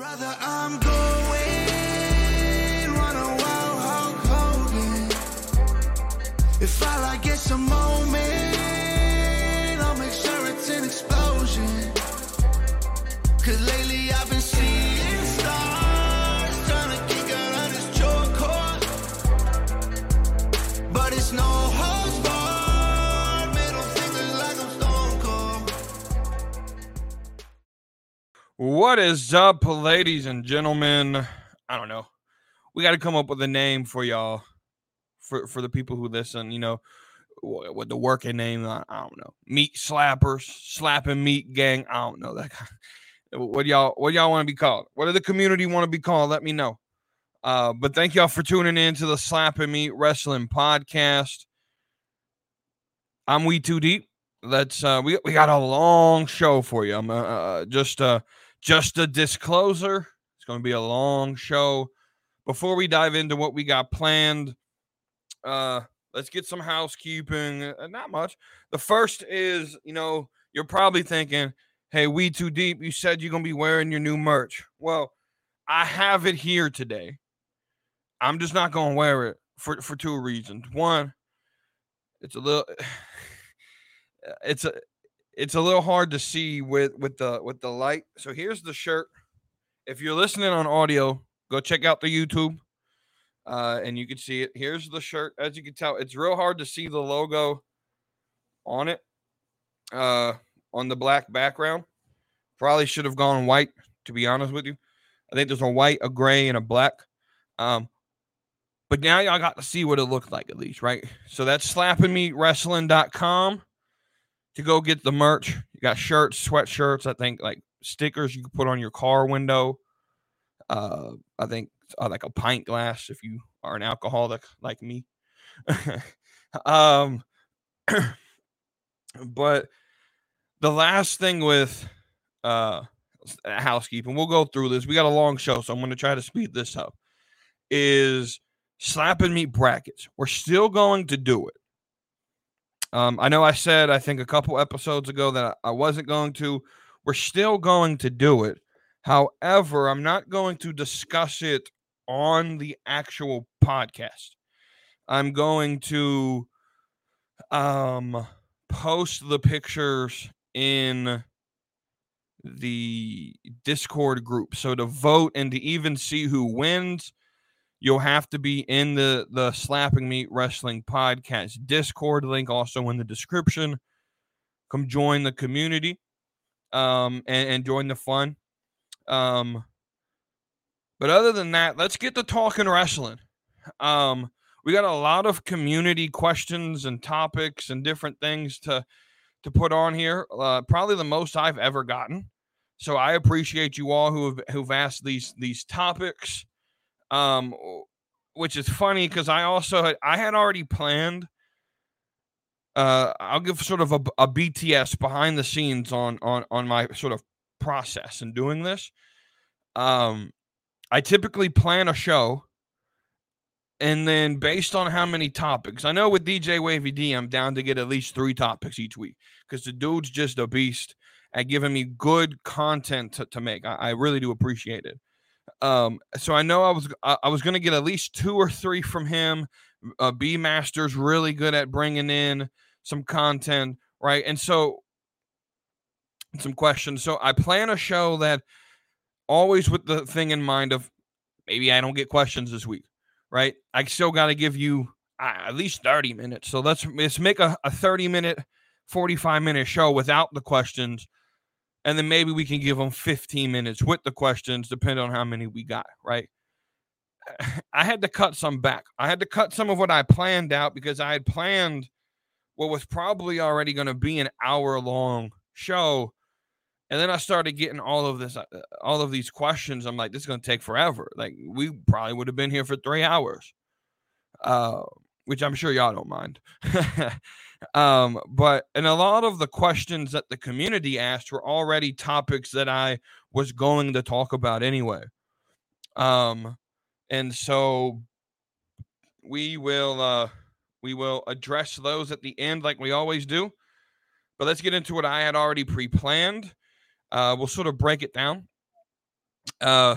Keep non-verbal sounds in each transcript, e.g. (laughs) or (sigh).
Brother, I'm going run a wild Hulk Hogan. If I like get some moment, I'll make sure it's an explosion. Cause lately What is up, ladies and gentlemen? I don't know. We got to come up with a name for y'all, for for the people who listen. You know, what the working name? I, I don't know. Meat slappers, slapping meat gang. I don't know that. (laughs) What y'all? What y'all want to be called? What do the community want to be called? Let me know. Uh, but thank y'all for tuning in to the Slapping Meat Wrestling Podcast. I'm We Too Deep. Let's uh, we we got a long show for you. I'm uh, uh, just uh just a disclosure. It's going to be a long show. Before we dive into what we got planned, uh, let's get some housekeeping. Uh, not much. The first is, you know, you're probably thinking, "Hey, we too deep. You said you're going to be wearing your new merch." Well, I have it here today. I'm just not going to wear it for for two reasons. One, it's a little (sighs) it's a it's a little hard to see with with the with the light. So here's the shirt. If you're listening on audio, go check out the YouTube, uh, and you can see it. Here's the shirt. As you can tell, it's real hard to see the logo on it, uh, on the black background. Probably should have gone white. To be honest with you, I think there's a white, a gray, and a black. Um, but now y'all got to see what it looked like at least, right? So that's slappingmeatwrestling.com to go get the merch. You got shirts, sweatshirts, I think like stickers you can put on your car window. Uh, I think uh, like a pint glass if you are an alcoholic like me. (laughs) um, (clears throat) but the last thing with uh housekeeping, we'll go through this. We got a long show, so I'm going to try to speed this up. Is slapping meat brackets. We're still going to do it. Um, I know I said I think a couple episodes ago that I wasn't going to. We're still going to do it. However, I'm not going to discuss it on the actual podcast. I'm going to um post the pictures in the Discord group. So to vote and to even see who wins, you'll have to be in the the slapping meat wrestling podcast discord link also in the description. Come join the community um and, and join the fun. Um but other than that let's get to talking wrestling. Um we got a lot of community questions and topics and different things to to put on here uh, probably the most i've ever gotten. So i appreciate you all who have who've asked these these topics um which is funny because i also had i had already planned uh i'll give sort of a, a bts behind the scenes on on on my sort of process in doing this. Um i typically plan a show and then based on how many topics i know with dj wavy d i'm down to get at least three topics each week because the dude's just a beast at giving me good content to, to make I, I really do appreciate it um, so I know I was I, I was going to get at least two or three from him. Uh, B Master's really good at bringing in some content, right? And so some questions. So I plan a show that always with the thing in mind of maybe I don't get questions this week, right? I still got to give you uh, at least 30 minutes. So let's let's make a, a 30 minute, 45 minute show without the questions and then maybe we can give them 15 minutes with the questions depending on how many we got right? (laughs) I had to cut some back. I had to cut some of what i planned out because i had planned what was probably already going to be an hour long show and then i started getting all of this uh, all of these questions. I'm like this is going to take forever. Like we probably would have been here for three hours uh which i'm sure y'all don't mind (laughs) um but and a lot of the questions that the community asked were already topics that i was going to talk about anyway. Um and so we will uh we will address those at the end like we always do. But let's get into what i had already pre-planned. Uh we'll sort of break it down. Uh,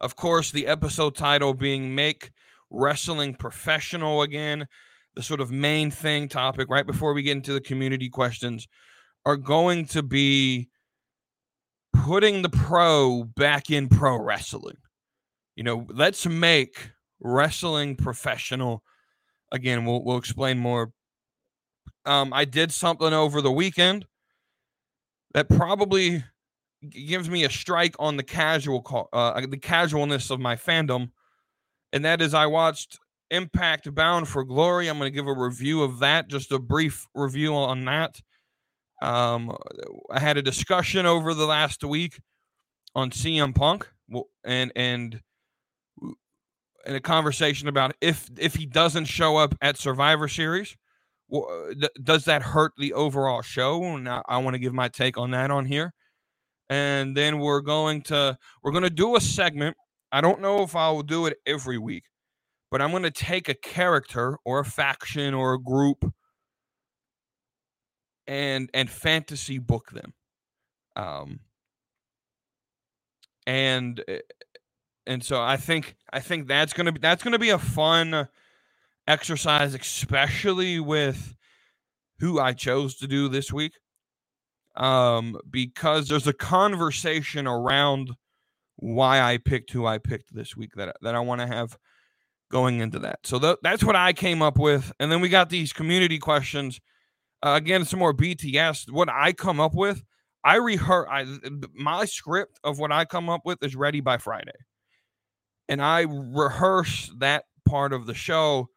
of course, the episode title being Make Wrestling Professional again, the sort of main thing topic right before we get into the community questions are going to be putting the pro back in pro wrestling. You know, let's make wrestling professional. Again, we'll we'll explain more. Um, I did something over the weekend that probably gives me a strike on the casual call, uh, the casualness of my fandom, and that is I watched Impact Bound for Glory. I'm going to give a review of that, just a brief review on that. Um, I had a discussion over the last week on CM Punk, and and and a conversation about if if he doesn't show up at Survivor Series, does that hurt the overall show? And I, I want to give my take on that on here. And then we're going to we're going to do a segment. I don't know if I will do it every week, but I'm going to take a character or a faction or a group and and fantasy book them um and eh, and so i think i think that's gonna be that's gonna be a fun exercise especially with who i chose to do this week um because there's a conversation around why i picked who i picked this week that that i want to have going into that so th- that's what i came up with and then we got these community questions uh, again, some more BTS. What I come up with, I rehearse. I my script of what I come up with is ready by Friday, and I rehearse that part of the show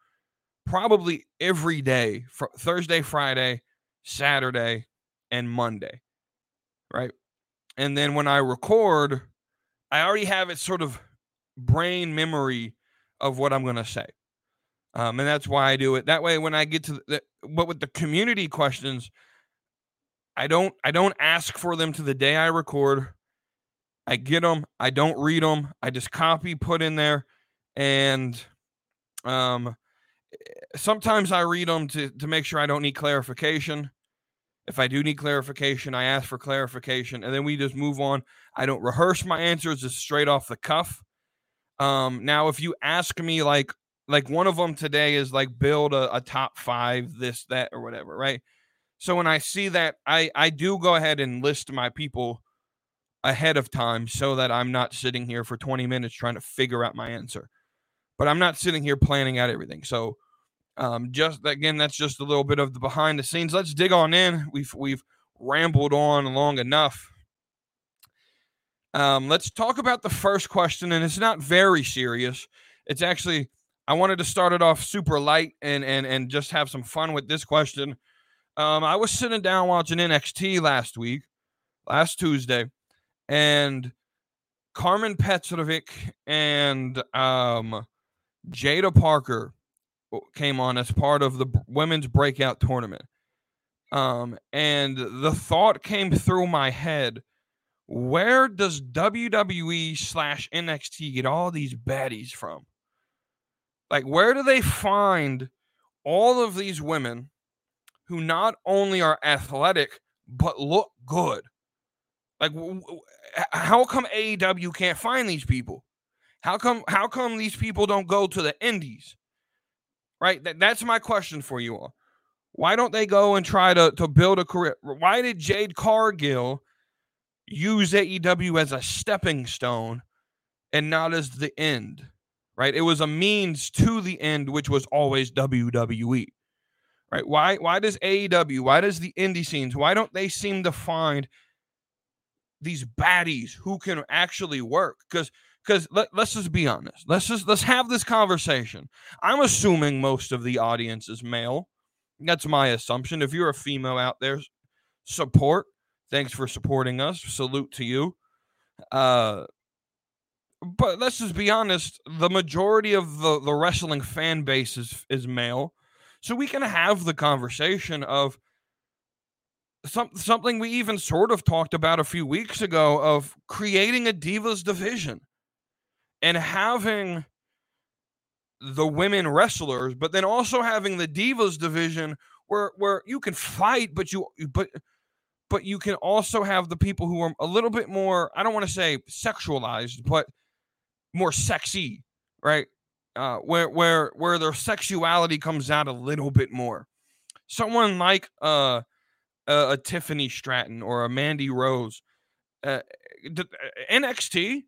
probably every day, for Thursday, Friday, Saturday, and Monday, right? And then when I record, I already have it sort of brain memory of what I'm going to say. Um, and that's why I do it that way. When I get to the, but with the community questions, I don't I don't ask for them to the day I record. I get them. I don't read them. I just copy, put in there, and um, sometimes I read them to to make sure I don't need clarification. If I do need clarification, I ask for clarification, and then we just move on. I don't rehearse my answers; just straight off the cuff. Um, now, if you ask me like like one of them today is like build a, a top five, this, that, or whatever, right? So when I see that, I I do go ahead and list my people ahead of time so that I'm not sitting here for 20 minutes trying to figure out my answer. But I'm not sitting here planning out everything. So um, just again, that's just a little bit of the behind the scenes. Let's dig on in. We've we've rambled on long enough. Um, let's talk about the first question, and it's not very serious. It's actually I wanted to start it off super light and and and just have some fun with this question. Um, I was sitting down watching NXT last week, last Tuesday, and Carmen Petrovic and um, Jaida Parker came on as part of the women's breakout tournament. Um, and the thought came through my head where does WWE slash NXT get all these baddies from? Like, where do they find all of these women who not only are athletic but look good? Like, how come AEW can't find these people? How come? How come these people don't go to the Indies? Right. That, that's my question for you all. Why don't they go and try to to build a career? Why did Jade Cargill use AEW as a stepping stone and not as the end? right? It was a means to the end, which was always WWE, right? Why why does AEW, why does the indie scenes, why don't they seem to find these baddies who can actually work? Because because let, let's just be honest. Let's just let's have this conversation. I'm assuming most of the audience is male. That's my assumption. If you're a female out there, support. Thanks for supporting us. Salute to you. Uh, but let's just be honest the majority of the, the wrestling fan base is, is male so we can have the conversation of some, something we even sort of talked about a few weeks ago of creating a divas division and having the women wrestlers but then also having the divas division where where you can fight but you but but you can also have the people who are a little bit more, I don't want to say sexualized, but more sexy, right? Uh, where where where their sexuality comes out a little bit more. Someone like uh, a, a Tiffany Stratton or a Mandy Rose, uh, uh, NXT.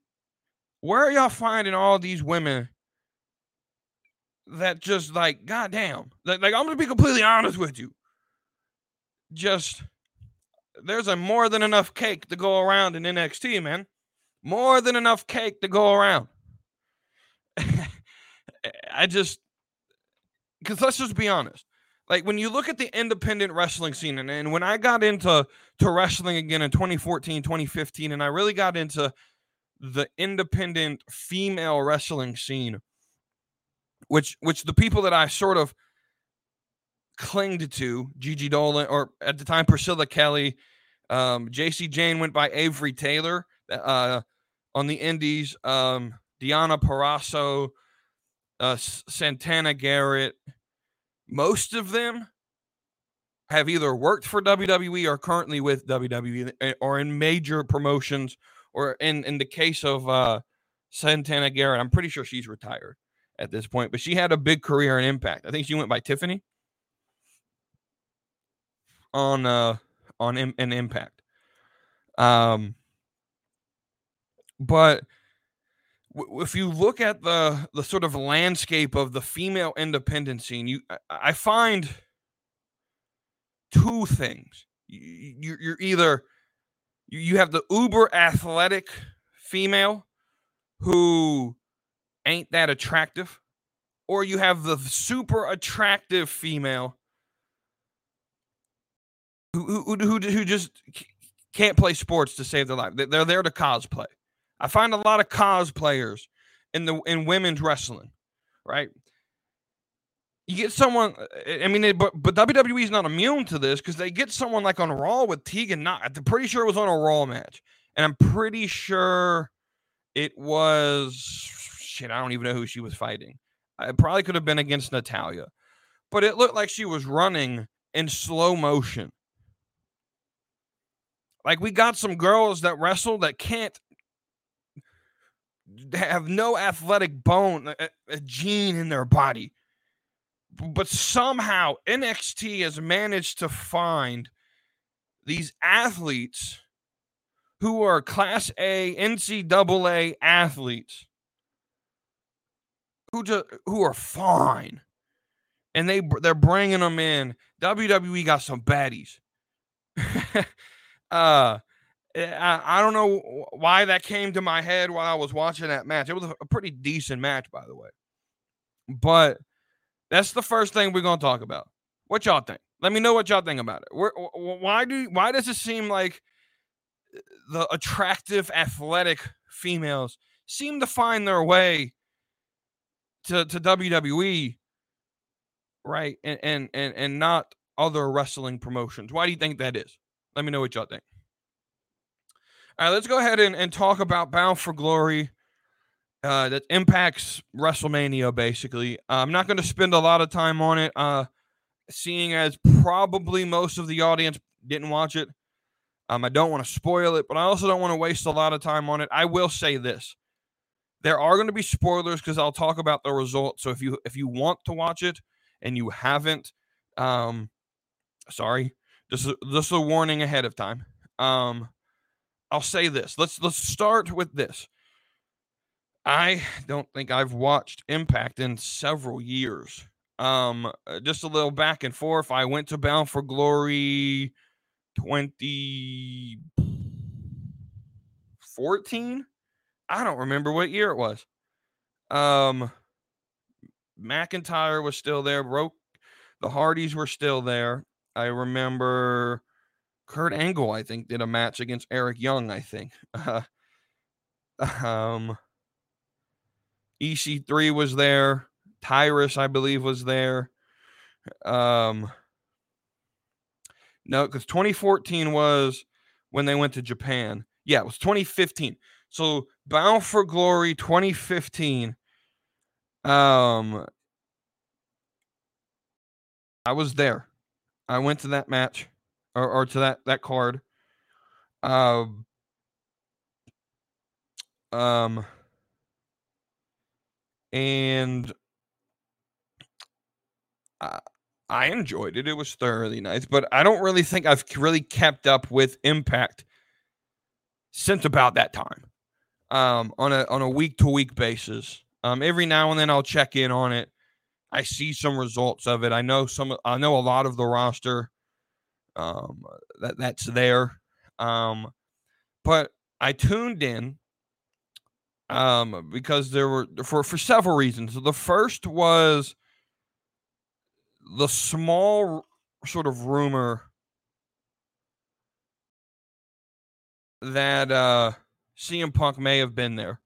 Where are y'all finding all these women that just like goddamn? Like, like I'm gonna be completely honest with you. Just there's a more than enough cake to go around in NXT, man. More than enough cake to go around. (laughs) I just, because let's just be honest. Like when you look at the independent wrestling scene, and, and when I got into to wrestling again in 2014, 2015, and I really got into the independent female wrestling scene, which which the people that I sort of clinged to, Gigi Dolan, or at the time Priscilla Kelly, um, Jacy Jayne went by Avery Taylor uh, on the Indies, um, Deonna Purrazzo, uh, Santana Garrett, most of them have either worked for WWE or currently with WWE eh, or in major promotions or in in the case of uh, Santana Garrett, I'm pretty sure she's retired at this point, but she had a big career and impact. I think she went by Tiffany on uh on an impact. Um but if you look at the the sort of landscape of the female independent scene, you I find two things. You, you're either you have the uber athletic female who ain't that attractive, or you have the super attractive female who who who, who just can't play sports to save their life. They're there to cosplay. I find a lot of cosplayers in the in women's wrestling, right? You get someone. Uh, I mean, but but WWE is not immune to this because they get someone like on Raw with Tegan. Not, I'm pretty sure it was on a Raw match, and I'm pretty sure it was shit. I don't even know who she was fighting. It probably could have been against Natalya, but it looked like she was running in slow motion. Like we got some girls that wrestle that can't have no athletic bone, a, a gene in their body. But somehow NXT has managed to find these athletes who are class A NCAA athletes who just who are fine and they they're bringing them in WWE got some baddies (laughs) uh Eh, I, I don't know why that came to my head while I was watching that match. It was a pretty decent match, by the way. But that's the first thing we're gonna talk about. What y'all think? Let me know what y'all think about it. Why do why does it seem like eh, the attractive, athletic females seem to find their way to, to WWE, right? And, and and and not other wrestling promotions. Why do you think that is? Let me know what y'all think. All right, let's go ahead and, and talk about Bound for Glory. Uh, that impacts WrestleMania basically. Uh, I'm not going to spend a lot of time on it, uh, seeing as probably most of the audience didn't watch it. Um, I don't want to spoil it, but I also don't want to waste a lot of time on it. I will say this: there are going to be spoilers because I'll talk about the results. So if you if you want to watch it and you haven't, um, sorry, this is this a warning ahead of time. Um, I'll say this. Let's let's start with this. I don't think I've watched Impact in several years. Um, uh, just a little back and forth. I went to Bound for Glory 2014. I don't remember what year it was. Um, McIntyre was still there. Broke the Hardys were still there. I remember Kurt Angle, I think, did a match against Eric Young. I think. Uh, (laughs) um, EC3 was there. Tyrus, I believe, was there. Um, no, because 2014 was when they went to Japan. Yeah, it was 2015. So Bound for Glory 2015. Um, I was there. I went to that match or, or to that that card. Um, um, and I, I enjoyed it. It was thoroughly nice, but I don't really think I've really kept up with Impact since about that time. Um, on a on a week to week basis. Um, every now and then I'll check in on it. I see some results of it. I know some. I know a lot of the roster. Um, that that's there. Um, but I tuned in um, because there were for for several reasons. The first was the small sort of rumor that uh, CM Punk may have been there.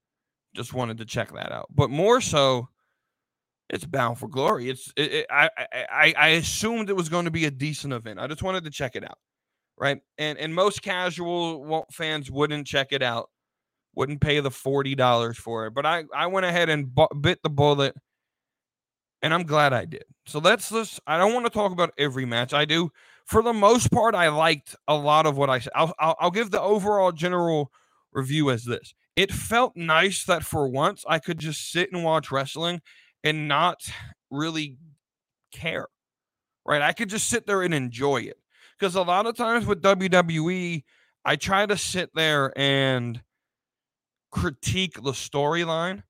Just wanted to check that out, but more so, it's Bound for Glory. It's it, it, I, I I assumed it was going to be a decent event. I just wanted to check it out, right? And and most casual fans wouldn't check it out wouldn't pay the $40 for it. But I, I went ahead and bu- bit the bullet, and I'm glad I did. So let's I don't want to talk about every match. I do. For the most part, I liked a lot of what I said. I'll, I'll, I'll give the overall general review as this. It felt nice that for once I could just sit and watch wrestling and not really care, right? I could just sit there and enjoy it. Because a lot of times with WWE, I try to sit there and critique the storyline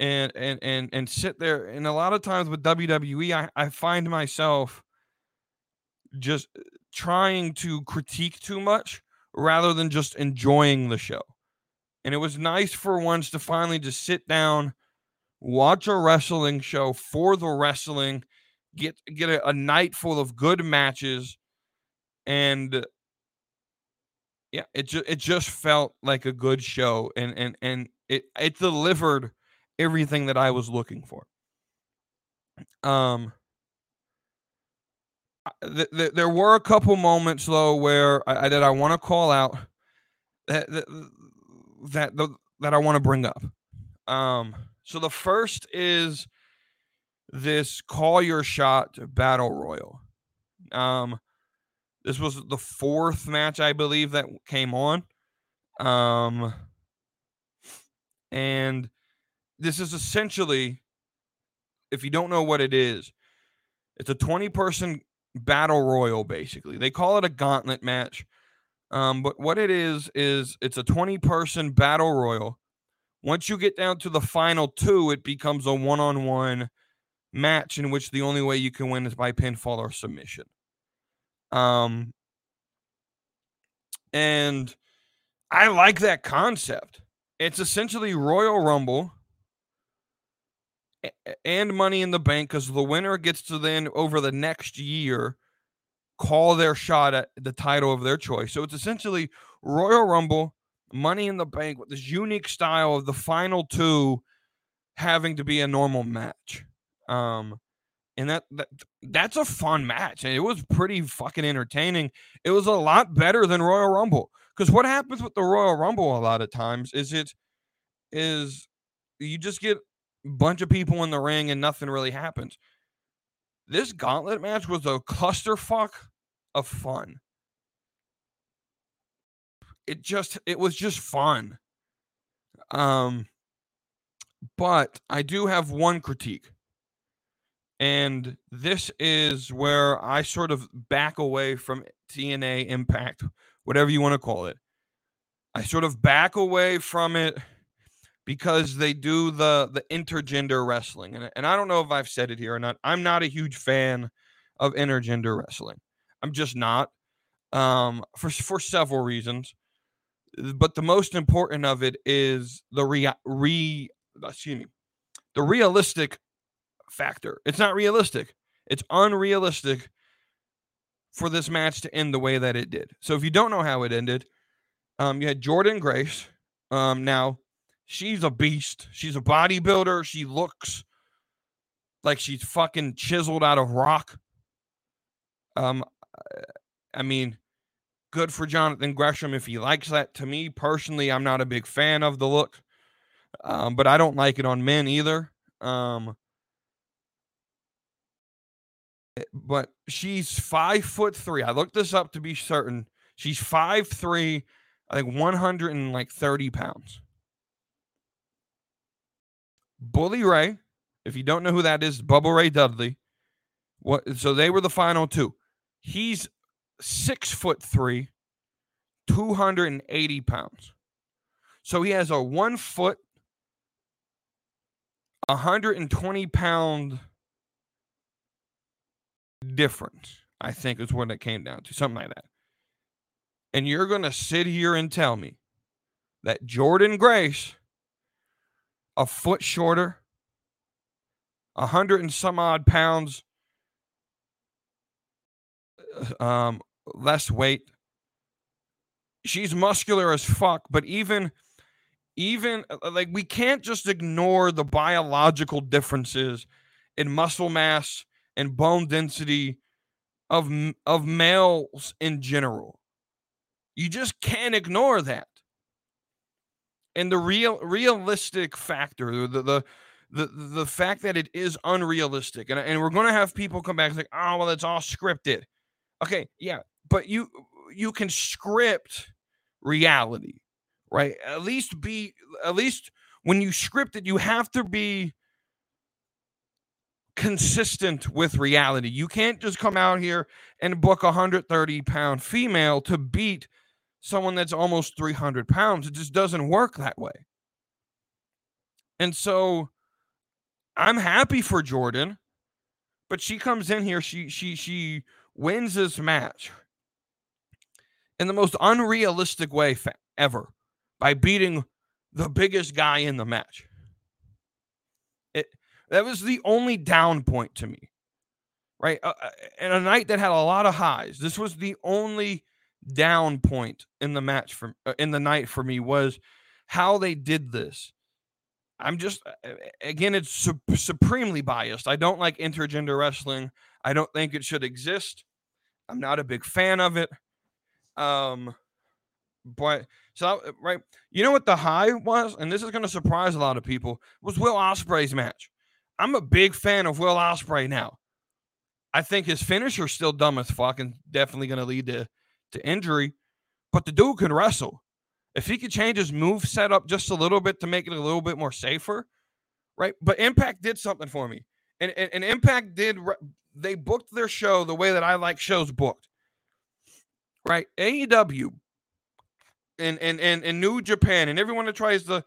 and and and and sit there and a lot of times with WWE I, I find myself just uh, trying to critique too much rather than just enjoying the show. And it was nice for once to finally just sit down, watch a wrestling show for the wrestling, get get a, a night full of good matches and yeah, it just it just felt like a good show, and and and it it delivered everything that I was looking for. Um, th- th- there were a couple moments though where I, I that I want to call out that that that, that, that I want to bring up. Um, so the first is this call your shot battle royal. Um, this was the fourth match, I believe, that came on. Um, and this is essentially, if you don't know what it is, it's a 20 person battle royal, basically. They call it a gauntlet match. Um, but what it is, is it's a 20 person battle royal. Once you get down to the final two, it becomes a one on one match in which the only way you can win is by pinfall or submission. Um, and I like that concept. It's essentially Royal Rumble and Money in the Bank because the winner gets to then over the next year call their shot at the title of their choice. So it's essentially Royal Rumble, Money in the Bank with this unique style of the final two having to be a normal match. Um, and that, that that's a fun match and it was pretty fucking entertaining it was a lot better than royal rumble because what happens with the royal rumble a lot of times is it is you just get a bunch of people in the ring and nothing really happens this gauntlet match was a clusterfuck of fun it just it was just fun um but i do have one critique and this is where I sort of back away from TNA Impact, whatever you want to call it. I sort of back away from it because they do the the intergender wrestling. And, and I don't know if I've said it here or not. I'm not a huge fan of intergender wrestling. I'm just not. Um for for several reasons. But the most important of it is the re, re excuse me, the realistic factor. It's not realistic. It's unrealistic for this match to end the way that it did. So if you don't know how it ended, um, you had Jordynne Grace. Um, now she's a beast. She's a bodybuilder. She looks like she's fucking chiseled out of rock. Um, I mean, good for Jonathan Gresham if he likes that. To me personally, I'm not a big fan of the look, um, but I don't like it on men either. Um, but she's five foot three. I looked this up to be certain. She's five three, I think 130 pounds. Bully Ray, if you don't know who that is, Bubba Ray Dudley. What so they were the final two. He's six foot three, 280 pounds. So he has a one foot, 120 pound difference, I think is what it came down to, something like that. And you're going to sit here and tell me that Jordynne Grace, a foot shorter, a hundred and some odd pounds uh, um, less weight. She's muscular as fuck, but even even uh, like we can't just ignore the biological differences in muscle mass and bone density of of males in general. You just can't ignore that. And the real realistic factor, the the the the fact that it is unrealistic, and, and we're gonna have people come back and like, oh well, it's all scripted. Okay, yeah, but you you can script reality, right? At least be at least when you script it, you have to be consistent with reality. You can't just come out here and book a 130 pound female to beat someone that's almost 300 pounds. It just doesn't work that way. And so I'm happy for Jordynne, but she comes in here, she she she wins this match in the most unrealistic way ever by beating the biggest guy in the match. It that was the only down point to me, right? Uh, and uh, a night that had a lot of highs. This was the only down point in the match for uh, in the night for me was how they did this. I'm just uh, again, it's su- supremely biased. I don't like intergender wrestling. I don't think it should exist. I'm not a big fan of it. Um, but so right, you know what the high was, and this is going to surprise a lot of people. Was Will Ospreay's match? I'm a big fan of Will Ospreay now. I think his finisher's still dumb as fuck and definitely going to lead to to injury, but the dude can wrestle. If he could change his move setup just a little bit to make it a little bit more safer, right? But Impact did something for me, and and, and Impact did they booked their show the way that I like shows booked. Right? AEW and and and, and New Japan and everyone that tries to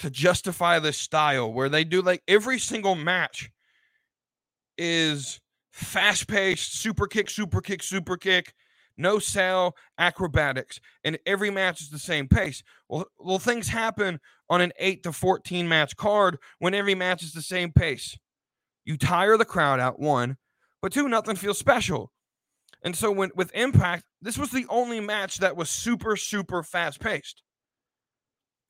to justify this style where they do like every single match is fast paced, super kick, super kick, super kick, no sell, acrobatics, and every match is the same pace. Well, well, things happen on an 8 to 14 match card when every match is the same pace. You tire the crowd out, one, but two, nothing feels special. And so when with Impact, this was the only match that was super, super fast paced.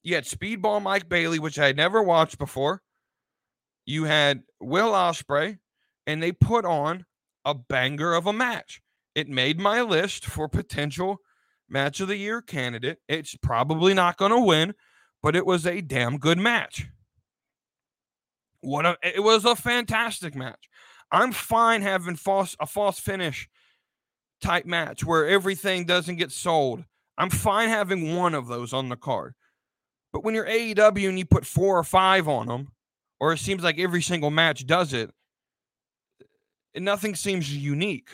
You had Speedball Mike Bailey, which I had never watched before. You had Will Ospreay, and they put on a banger of a match. It made my list for potential match of the year candidate. It's probably not going to win, but it was a damn good match. What a, it was a fantastic match. I'm fine having false a false finish type match where everything doesn't get sold. I'm fine having one of those on the card. But when you're AEW and you put four or five on them, or it seems like every single match does it, nothing seems unique.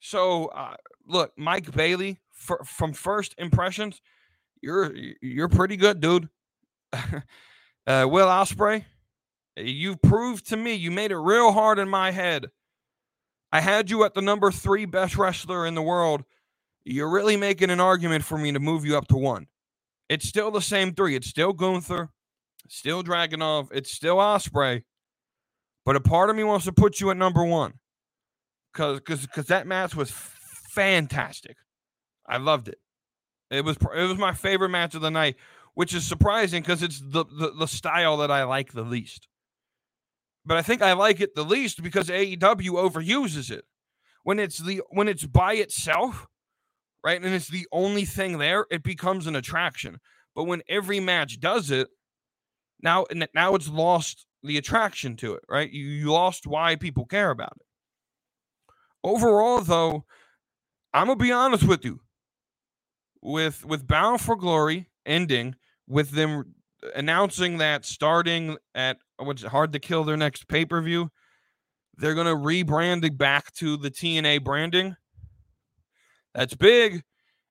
So, uh, look, Mike Bailey, for, from first impressions, you're you're pretty good, dude. (laughs) uh, Will Ospreay, You've proved to me, you made it real hard in my head. I had you at the number three best wrestler in the world. You're really making an argument for me to move you up to one. It's still the same three. It's still Gunther, still Dragunov, it's still Ospreay. But a part of me wants to put you at number one. Cause cause cause that match was fantastic. I loved it. It was it was my favorite match of the night, which is surprising because it's the, the the style that I like the least but I think I like it the least because AEW overuses it. When it's the when it's by itself, right, and it's the only thing there, it becomes an attraction. But when every match does it, now now it's lost the attraction to it, right? You, you lost why people care about it. Overall, though, I'm gonna be honest with you. With with Bound for Glory ending, with them announcing that starting at what's hard to kill their next pay per view, they're gonna rebrand it back to the TNA branding. That's big,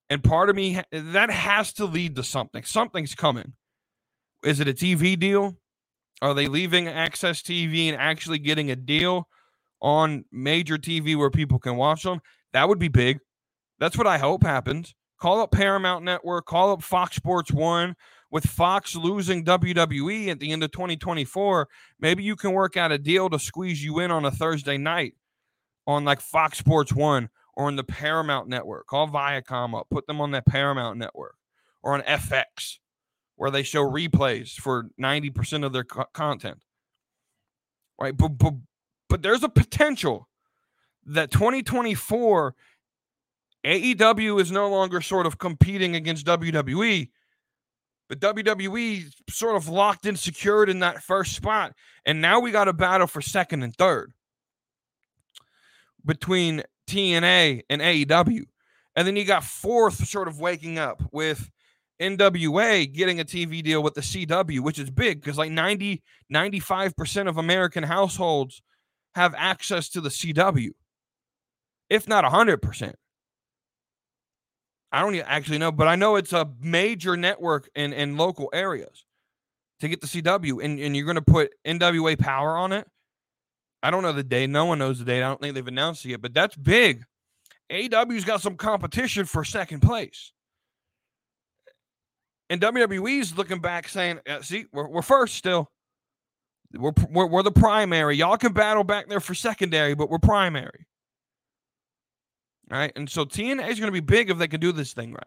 and part of me that has to lead to something. Something's coming. Is it a TV deal? Are they leaving AXS TV and actually getting a deal on major TV where people can watch them? That would be big. That's what I hope happens. Call up Paramount Network, call up Fox Sports One. With Fox losing WWE at the end of 2024, maybe you can work out a deal to squeeze you in on a Thursday night on like Fox Sports One or on the Paramount Network. Call Viacom up, put them on that Paramount Network or on FX where they show replays for 90% of their co- content. Right? But, but, but there's a potential that 2024 AEW is no longer sort of competing against WWE, but WWE sort of locked and secured in that first spot. And now we got a battle for second and third between TNA and AEW. And then you got fourth sort of waking up with NWA getting a TV deal with the CW, which is big because like 90, 95% of American households have access to the CW, if not 100%. I don't actually know, but I know it's a major network in, in local areas to get the CW, and, and you're going to put NWA Power on it. I don't know the date. No one knows the date. I don't think they've announced it yet, but that's big. AW's got some competition for second place. And WWE's looking back saying, see, we're, we're first still. We're, we're, we're the primary. Y'all can battle back there for secondary, but we're primary. All right. And so TNA is going to be big if they can do this thing right.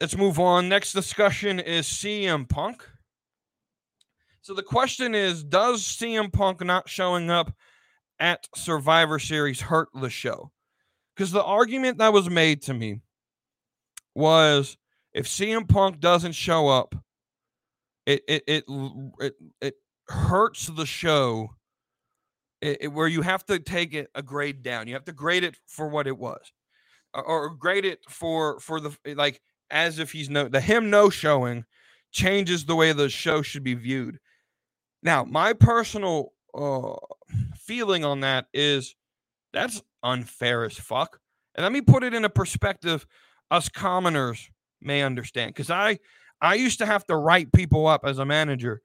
Let's move on. Next discussion is CM Punk. So the question is Does CM Punk not showing up at Survivor Series hurt the show? Because the argument that was made to me was if CM Punk doesn't show up, it it it it, it hurts the show it, it, where you have to take it a grade down. You have to grade it for what it was, or, or grade it for for the like as if he's no the him no showing changes the way the show should be viewed. Now, my personal uh, feeling on that is that's unfair as fuck. And let me put it in a perspective us commoners may understand because I I used to have to write people up as a manager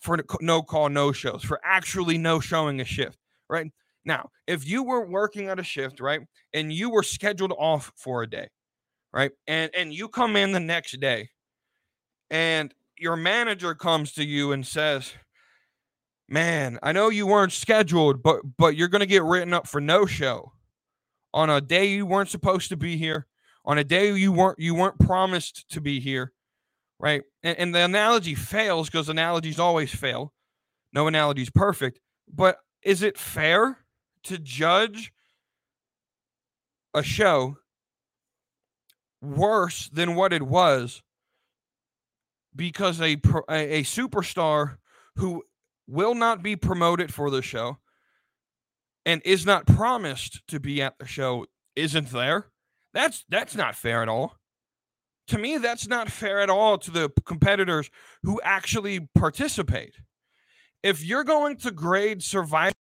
for no call, no shows, for actually no showing a shift, right? Now, if you were working at a shift, right, and you were scheduled off for a day, right, and and you come in the next day, and your manager comes to you and says, "Man, I know you weren't scheduled, but but you're gonna get written up for no show on a day you weren't supposed to be here, on a day you weren't you weren't promised to be here." Right? And, and the analogy fails because analogies always fail. No analogy is perfect. But is it fair to judge a show worse than what it was because a, a, a superstar who will not be promoted for the show and is not promised to be at the show isn't there? That's that's not fair at all to me, that's not fair at all to the competitors who actually participate. If you're going to grade survival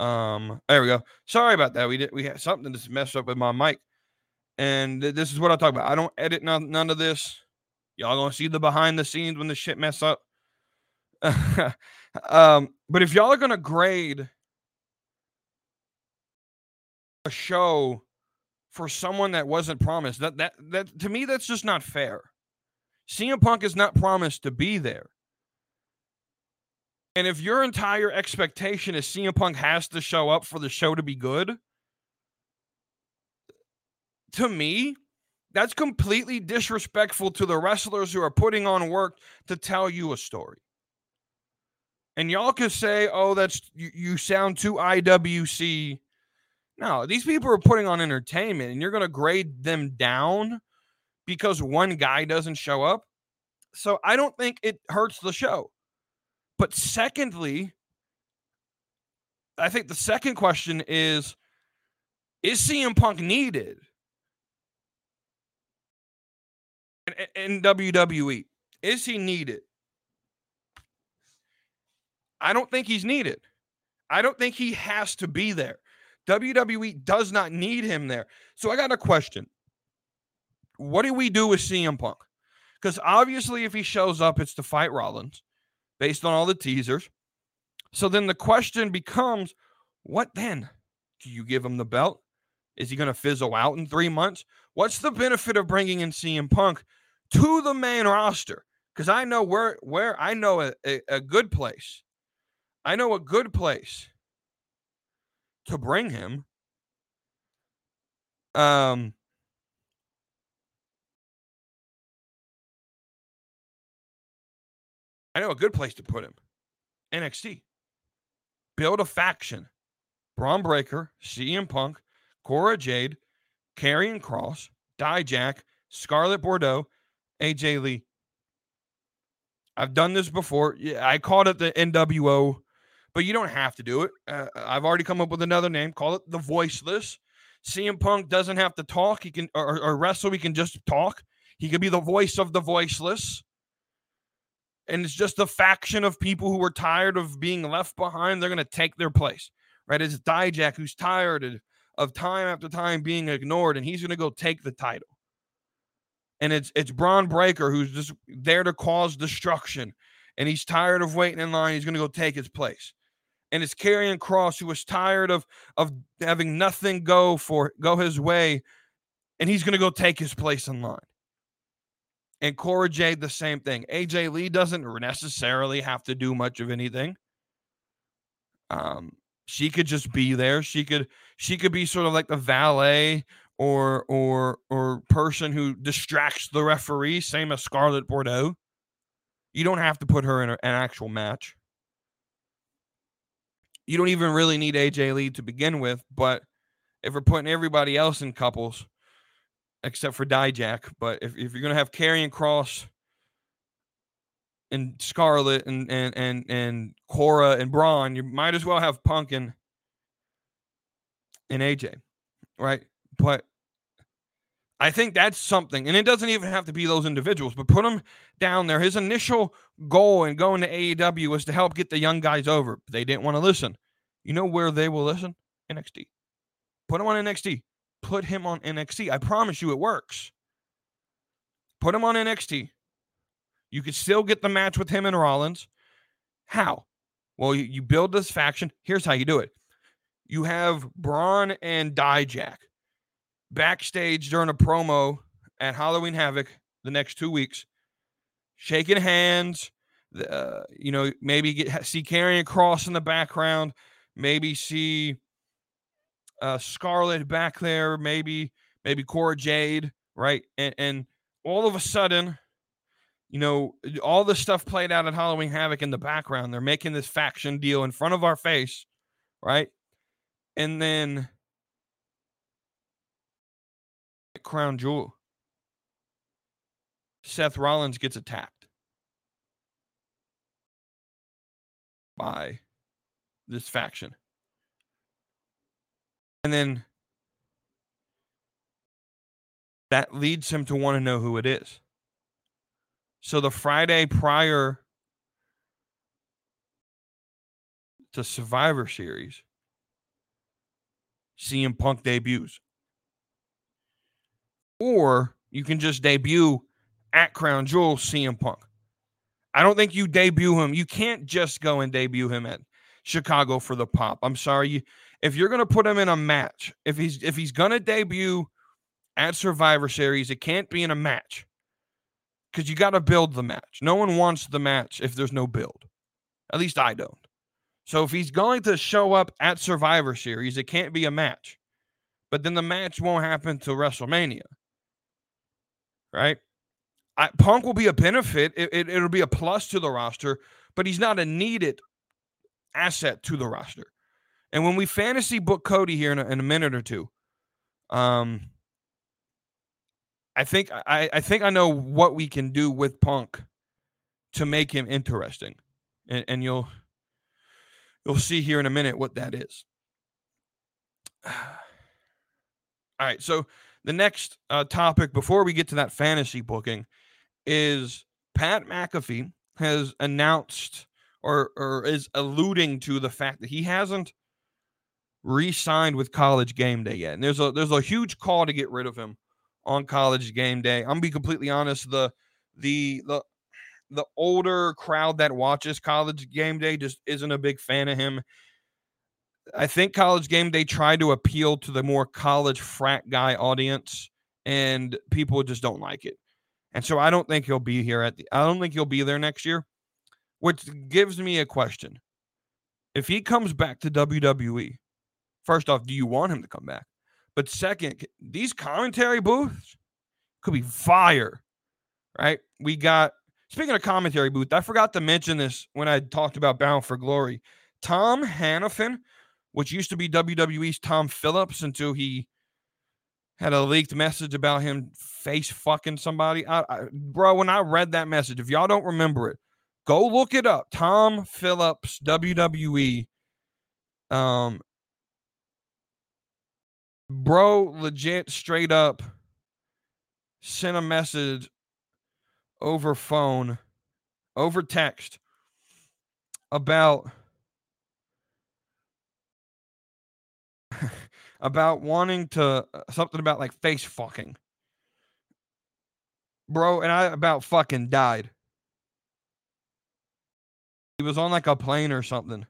Um, there we go. Sorry about that. We did we had something to mess up with my mic, and th- this is what I talk about. I don't edit none, none of this. Y'all gonna see the behind the scenes when the shit mess up. (laughs) um, but if y'all are gonna grade a show for someone that wasn't promised, that that that to me that's just not fair. CM Punk is not promised to be there. And if your entire expectation is CM Punk has to show up for the show to be good, to me, that's completely disrespectful to the wrestlers who are putting on work to tell you a story. And y'all could say, oh, that's you, you sound too IWC. No, these people are putting on entertainment and you're going to grade them down because one guy doesn't show up. So I don't think it hurts the show. But secondly, I think the second question is Is CM Punk needed in, in WWE? Is he needed? I don't think he's needed. I don't think he has to be there. WWE does not need him there. So I got a question. What do we do with CM Punk? Because obviously, if he shows up, it's to fight Rollins based on all the teasers. So then the question becomes what then? Do you give him the belt? Is he going to fizzle out in three months? What's the benefit of bringing in CM Punk to the main roster? Because I know where where I know a, a, a good place. I know a good place to bring him. Um, I know a good place to put him. NXT. Build a faction. Bron Breakker, CM Punk, Cora Jade, Karrion Kross, Dijak, Scarlett Bordeaux, AJ Lee. I've done this before. Yeah, I called it the NWO, but you don't have to do it. Uh, I've already come up with another name. Call it the Voiceless. CM Punk doesn't have to talk. He can or, or wrestle. He can just talk. He could be the voice of the voiceless and it's just a faction of people who are tired of being left behind. They're going to take their place, right? It's Dijak who's tired of, of time after time being ignored, and he's going to go take the title. And it's it's Bron Breakker who's just there to cause destruction, and he's tired of waiting in line. He's going to go take his place. And it's Karrion Kross who was tired of of having nothing go for go his way, and he's going to go take his place in line. And Cora Jade, the same thing. AJ Lee doesn't necessarily have to do much of anything. Um, she could just be there. She could she could be sort of like the valet or or or person who distracts the referee, same as Scarlett Bordeaux. You don't have to put her in an actual match. You don't even really need AJ Lee to begin with, but if we're putting everybody else in couples, except for Dijak. But if, if you're gonna have Karrion Kross and Scarlett and and and and Cora and Bron, you might as well have Punk and and AJ, right? But I think that's something, and it doesn't even have to be those individuals, but put them down there. His initial goal in going to AEW was to help get the young guys over. They didn't want to listen. You know where they will listen? NXT. Put them on NXT put him on NXT. I promise you it works. Put him on NXT. You could still get the match with him and Rollins. How? Well, you, build this faction. Here's how you do it. You have Bron and Dijak backstage during a promo at Halloween Havoc the next two weeks, shaking hands. Uh, you know, maybe get see Karrion Kross in the background. Maybe see uh, Scarlett back there, maybe maybe Cora Jade, right? And, and all of a sudden, you know, all the stuff played out at Halloween Havoc in the background. They're making this faction deal in front of our face, right? And then Crown Jewel. Seth Rollins gets attacked by this faction. And then that leads him to want to know who it is. So the Friday prior to Survivor Series, CM Punk debuts. Or you can just debut at Crown Jewel CM Punk. I don't think you debut him. You can't just go and debut him at Chicago for the pop. I'm sorry. If you're going to put him in a match, if he's if he's going to debut at Survivor Series, it can't be in a match. Cuz you got to build the match. No one wants the match if there's no build. At least I don't. So if he's going to show up at Survivor Series, it can't be a match. But then the match won't happen till WrestleMania. Right? I, Punk will be a benefit. It, it, it'll be a plus to the roster, but he's not a needed asset to the roster. And when we fantasy book Cody here in a, in a minute or two, um, I think I, I think I know what we can do with Punk to make him interesting, and, and you'll you'll see here in a minute what that is. (sighs) All right, so the next uh, topic before we get to that fantasy booking is Pat McAfee has announced or or is alluding to the fact that he hasn't re-signed with College Game Day yet. And there's a there's a huge call to get rid of him on College Game Day. I'm gonna be completely honest. The the the the older crowd that watches College Game Day just isn't a big fan of him. I think College Game Day tried to appeal to the more college frat guy audience, and people just don't like it. And so I don't think he'll be here at the I don't think he'll be there next year, which gives me a question. If he comes back to WWE, first off, do you want him to come back? But second, these commentary booths could be fire, right? We got speaking of commentary booth, I forgot to mention this when I talked about Bound for Glory. Tom Hannifan, which used to be WWE's Tom Phillips until he had a leaked message about him face fucking somebody. I, I, bro, when I read that message, if y'all don't remember it, go look it up. Tom Phillips, WWE. Um, bro, legit, straight up, sent a message over phone, over text about (laughs) about wanting to uh, something about like face fucking. Bro, and I about fucking died. He was on like a plane or something.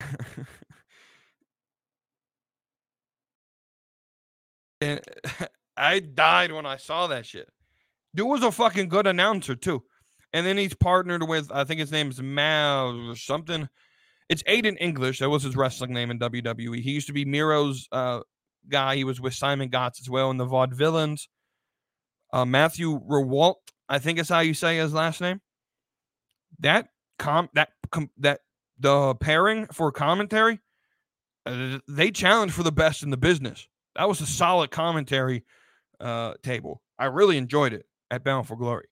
(laughs) and (laughs) I died when I saw that shit. Dude was a fucking good announcer too. And then he's partnered with I think his name's Mal or something. It's Aiden English. That was his wrestling name in WWE. He used to be Miro's uh, guy. He was with Simon Gotch as well in the Vaudevillains. Uh, Matthew Rehwoldt, I think is how you say his last name. That com that com- that the pairing for commentary, uh, they challenge for the best in the business. That was a solid commentary uh, table. I really enjoyed it at Bound for Glory.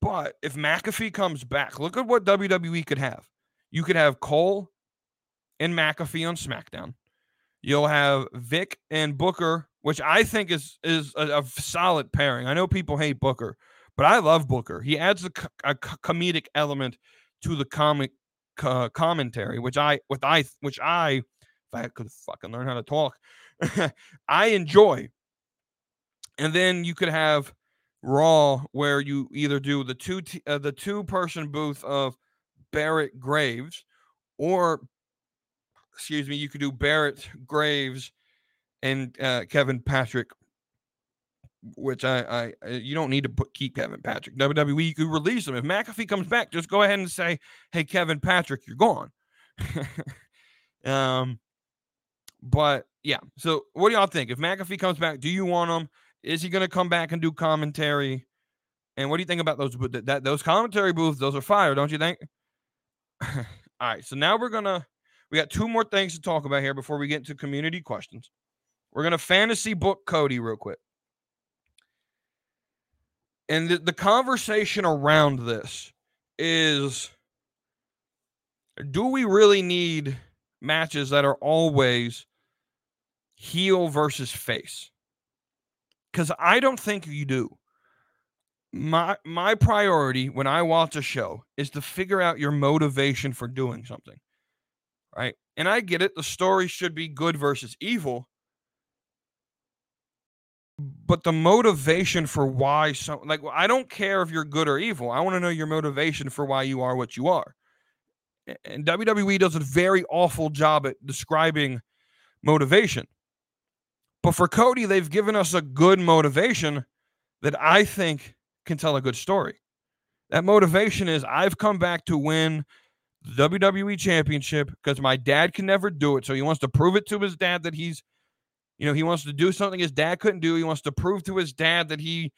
But if McAfee comes back, look at what WWE could have. You could have Cole and McAfee on SmackDown. You'll have Vic and Booker, which I think is is a, a solid pairing. I know people hate Booker, but I love Booker. He adds a, a comedic element to the comic uh, commentary, which I with I which I if I could fucking learn how to talk, (laughs) I enjoy. And then you could have Raw, where you either do the two t- uh, the two person booth of Barrett Graves, or excuse me, you could do Barrett Graves and uh, Kevin Patrick, which I, I, uh, you don't need to put keep Kevin Patrick. WWE, you could release him. If McAfee comes back, just go ahead and say, "Hey, Kevin Patrick, you're gone." (laughs) um, but yeah. So, what do y'all think? If McAfee comes back, do you want him? Is he going to come back and do commentary? And what do you think about those that, those commentary booths? Those are fire, don't you think? (laughs) All right, so now we're gonna we got two more things to talk about here before we get into community questions. We're gonna fantasy book Cody real quick. And the, the conversation around this is do we really need matches that are always heel versus face? Because I don't think you do my my priority when I watch a show is to figure out your motivation for doing something. Right? And I get it, the story should be good versus evil. but the motivation for why some like I don't care if you're good or evil. I want to know your motivation for why you are what you are. And WWE does a very awful job at describing motivation. But for Cody, they've given us a good motivation that I think can tell a good story. That motivation is I've come back to win the WWE championship because my dad can never do it. So he wants to prove it to his dad that he's, you know, he wants to do something his dad couldn't do. He wants to prove to his dad that he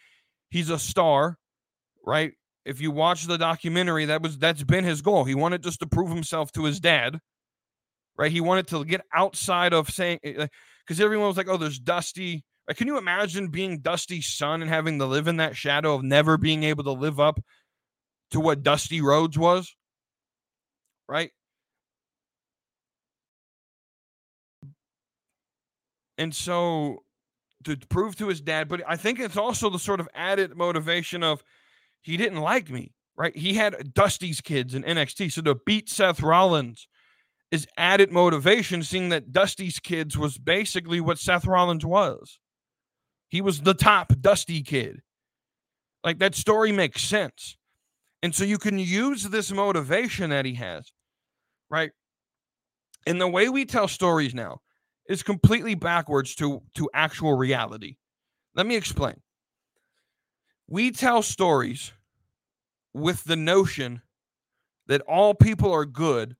he's a star, right? If you watch the documentary, that was that's been his goal. He wanted just to prove himself to his dad, right? He wanted to get outside of saying eh, because everyone was like, "Oh, there's Dusty." Like, can you imagine being Dusty's son and having to live in that shadow of never being able to live up to what Dusty Rhodes was, right? And so to prove to his dad, but I think it's also the sort of added motivation of he didn't like me, right? He had Dusty's kids in NXT. So to beat Seth Rollins is added motivation, seeing that Dusty's kids was basically what Seth Rollins was. He was the top Dusty kid. Like that story makes sense. And so you can use this motivation that he has, right? And the way we tell stories now is completely backwards to, to actual reality. Let me explain. We tell stories with the notion that all people are good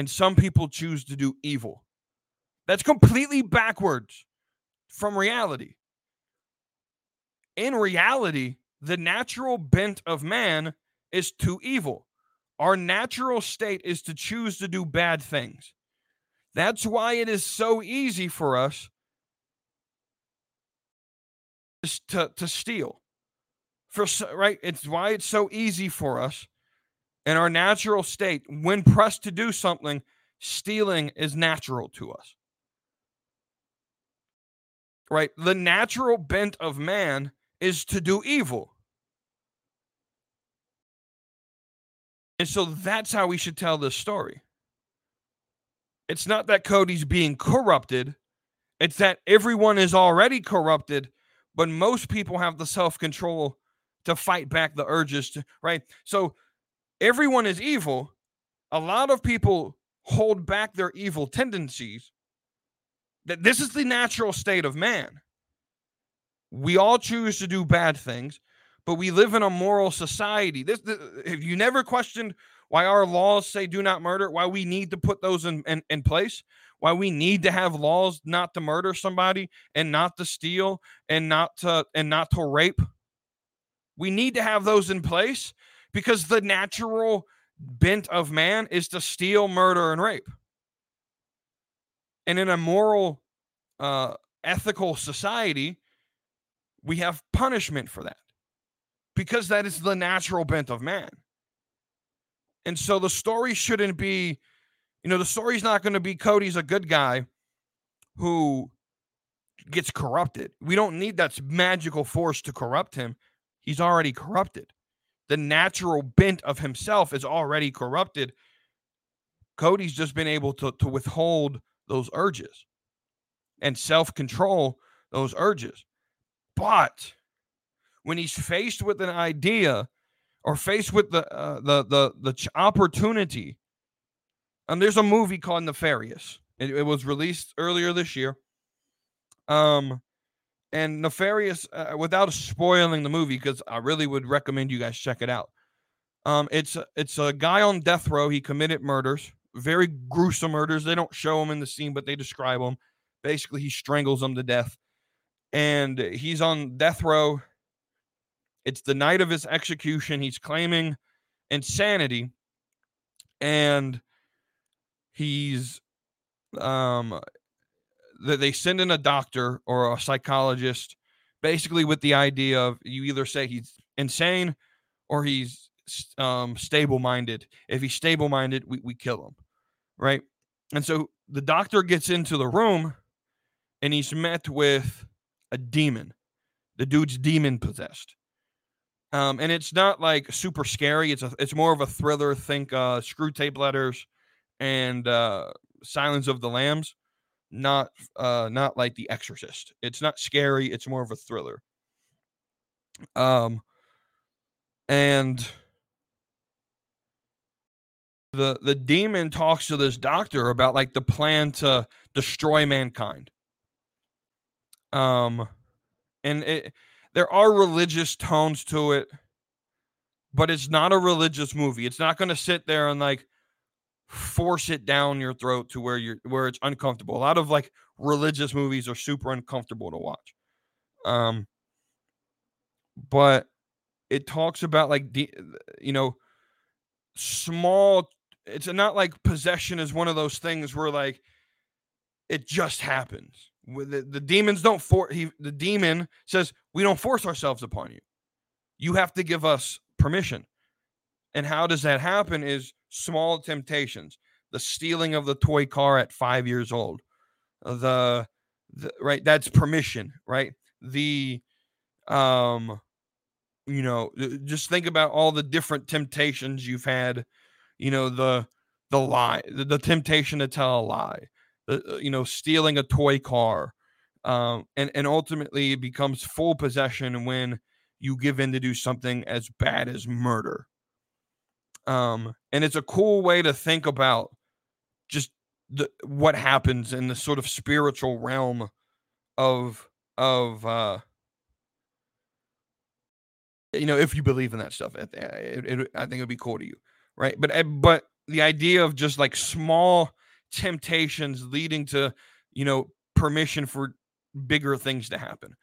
and some people choose to do evil. That's completely backwards from reality. In reality, the natural bent of man is to evil. Our natural state is to choose to do bad things. That's why it is so easy for us to, to steal. For right, it's why it's so easy for us in our natural state when pressed to do something, stealing is natural to us. Right? The natural bent of man is to do evil. And so that's how we should tell this story. It's not that Cody's being corrupted, it's that everyone is already corrupted, but most people have the self control to fight back the urges, to, right? So everyone is evil. A lot of people hold back their evil tendencies. That this is the natural state of man. We all choose to do bad things, but we live in a moral society. This, this have you never questioned why our laws say do not murder? Why we need to put those in, in, in place? Why we need to have laws not to murder somebody and not to steal and not to and not to rape? We need to have those in place because the natural bent of man is to steal, murder, and rape. And in a moral, uh, ethical society, we have punishment for that because that is the natural bent of man. And so the story shouldn't be, you know, the story's not going to be Cody's a good guy who gets corrupted. We don't need that magical force to corrupt him. He's already corrupted. The natural bent of himself is already corrupted. Cody's just been able to, to withhold those urges and self control those urges. But when he's faced with an idea or faced with the uh, the the the opportunity, and there's a movie called Nefarious. It, it, was released earlier this year. Um, and Nefarious, uh, without spoiling the movie, because I really would recommend you guys check it out. Um, it's it's a guy on death row. He committed murders, very gruesome murders. They don't show him in the scene, but they describe him. Basically, he strangles them to death and he's on death row. It's the night of his execution. He's claiming insanity, and he's um that they send in a doctor or a psychologist basically with the idea of you either say he's insane or he's um stable minded if he's stable minded we, we kill him right and so the doctor gets into the room and he's met with a demon. The dude's demon possessed. Um, and it's not like super scary. It's a it's more of a thriller. Think uh, Screwtape Letters and uh, Silence of the Lambs. Not uh not like The Exorcist. It's not scary, it's more of a thriller. Um and the the demon talks to this doctor about like the plan to destroy mankind. Um and it there are religious tones to it, but it's not a religious movie. It's not going to sit there and like force it down your throat to where you're where it's uncomfortable. A lot of like religious movies are super uncomfortable to watch. Um but it talks about like the you know small it's not like possession is one of those things where like it just happens the, the demons don't for he the demon says we don't force ourselves upon you you have to give us permission and how does that happen is small temptations the stealing of the toy car at five years old the, the right that's permission right? The um you know just think about all the different temptations you've had you know the the lie the, the temptation to tell a lie the, uh, you know stealing a toy car um, and and ultimately it becomes full possession when you give in to do something as bad as murder um, and it's a cool way to think about just the, what happens in the sort of spiritual realm of of uh you know, if you believe in that stuff, it, it, it, I think it would be cool to you, right? But eh, but the idea of just like small temptations leading to, you know, permission for bigger things to happen.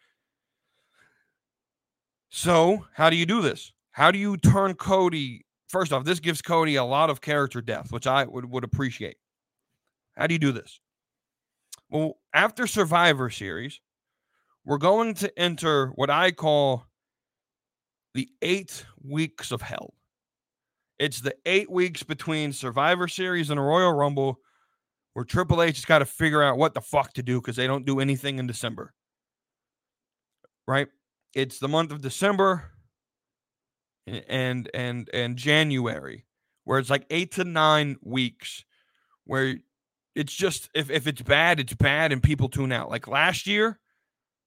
So, how do you do this? How do you turn Cody? First off, this gives Cody a lot of character depth, which I would, would appreciate. How do you do this? Well, after Survivor Series, we're going to enter what I call the eight weeks of hell. It's the eight weeks between Survivor Series and a Royal Rumble where Triple H has got to figure out what the fuck to do because they don't do anything in December. Right? It's the month of December and and and January where it's like eight to nine weeks where it's just if, if it's bad, it's bad and people tune out. Like last year,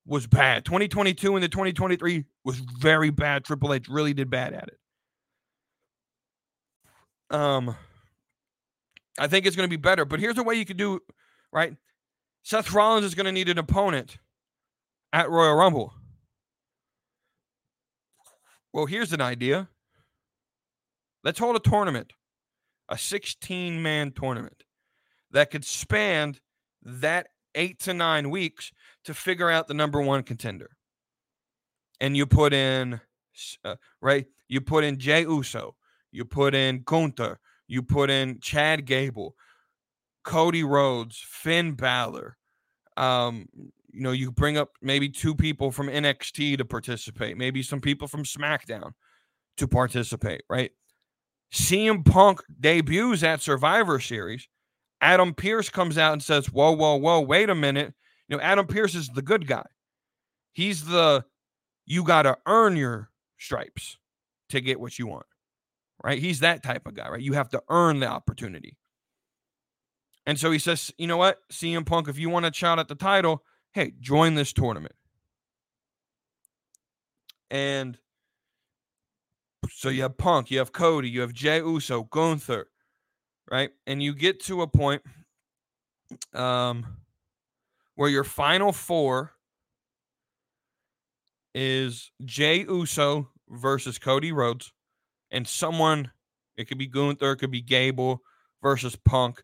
was bad. 2022 and the 2023 was very bad. Triple H really did bad at it. Um, I think it's going to be better. But here's a way you could do right. Seth Rollins is going to need an opponent at Royal Rumble. Well, here's an idea. Let's hold a tournament, a 16 man tournament that could span that eight to nine weeks to figure out the number one contender. And you put in, uh, right? You put in Jey Uso, you put in Gunther, you put in Chad Gable, Cody Rhodes, Finn Balor. Um, you know, you bring up maybe two people from NXT to participate, maybe some people from SmackDown to participate, right? CM Punk debuts at Survivor Series. Adam Pearce comes out and says, Whoa, whoa, whoa, wait a minute. You know, Adam Pearce is the good guy. He's the you got to earn your stripes to get what you want. Right? He's that type of guy, right? You have to earn the opportunity. And so he says, you know what, CM Punk, if you want to shout at the title, hey, join this tournament. And so you have Punk, you have Cody, you have Jey Uso, Gunther, right? And you get to a point um, where your final four is Jey Uso versus Cody Rhodes, and someone, it could be Gunther, it could be Gable versus Punk.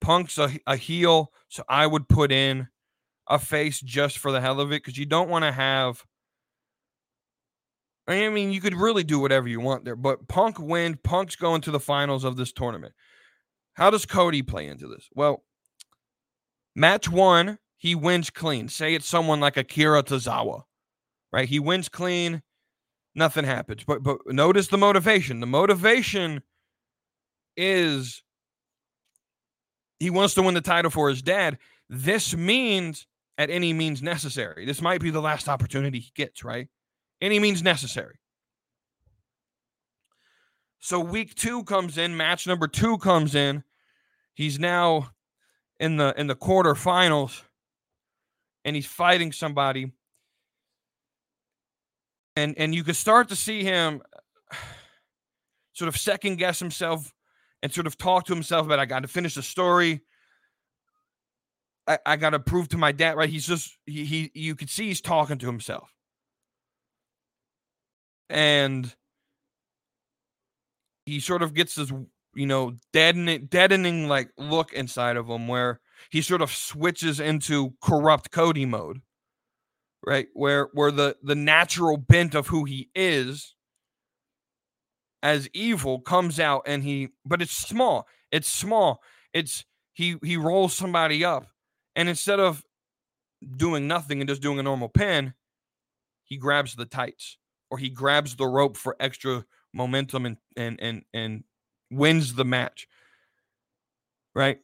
Punk's a, a heel, so I would put in a face just for the hell of it because you don't want to have. I mean, you could really do whatever you want there, but Punk wins. Punk's going to the finals of this tournament. How does Cody play into this? Well, match one, he wins clean. Say it's someone like Akira Tozawa, right? He wins clean, nothing happens. But but notice the motivation. The motivation is he wants to win the title for his dad. This means at any means necessary. This might be the last opportunity he gets, right? Any means necessary. So week two comes in, match number two comes in. He's now in the in the quarterfinals and he's fighting somebody and and you could start to see him (sighs) sort of second guess himself and sort of talk to himself about I got to finish the story. I, I got to prove to my dad, right? He's just he, he you could see he's talking to himself. And he sort of gets this, you know, deadening deadening like look inside of him where he sort of switches into corrupt Cody mode. Right? Where where the the natural bent of who he is as evil comes out and he but it's small it's small it's he he rolls somebody up and instead of doing nothing and just doing a normal pin he grabs the tights or he grabs the rope for extra momentum and and and and wins the match right?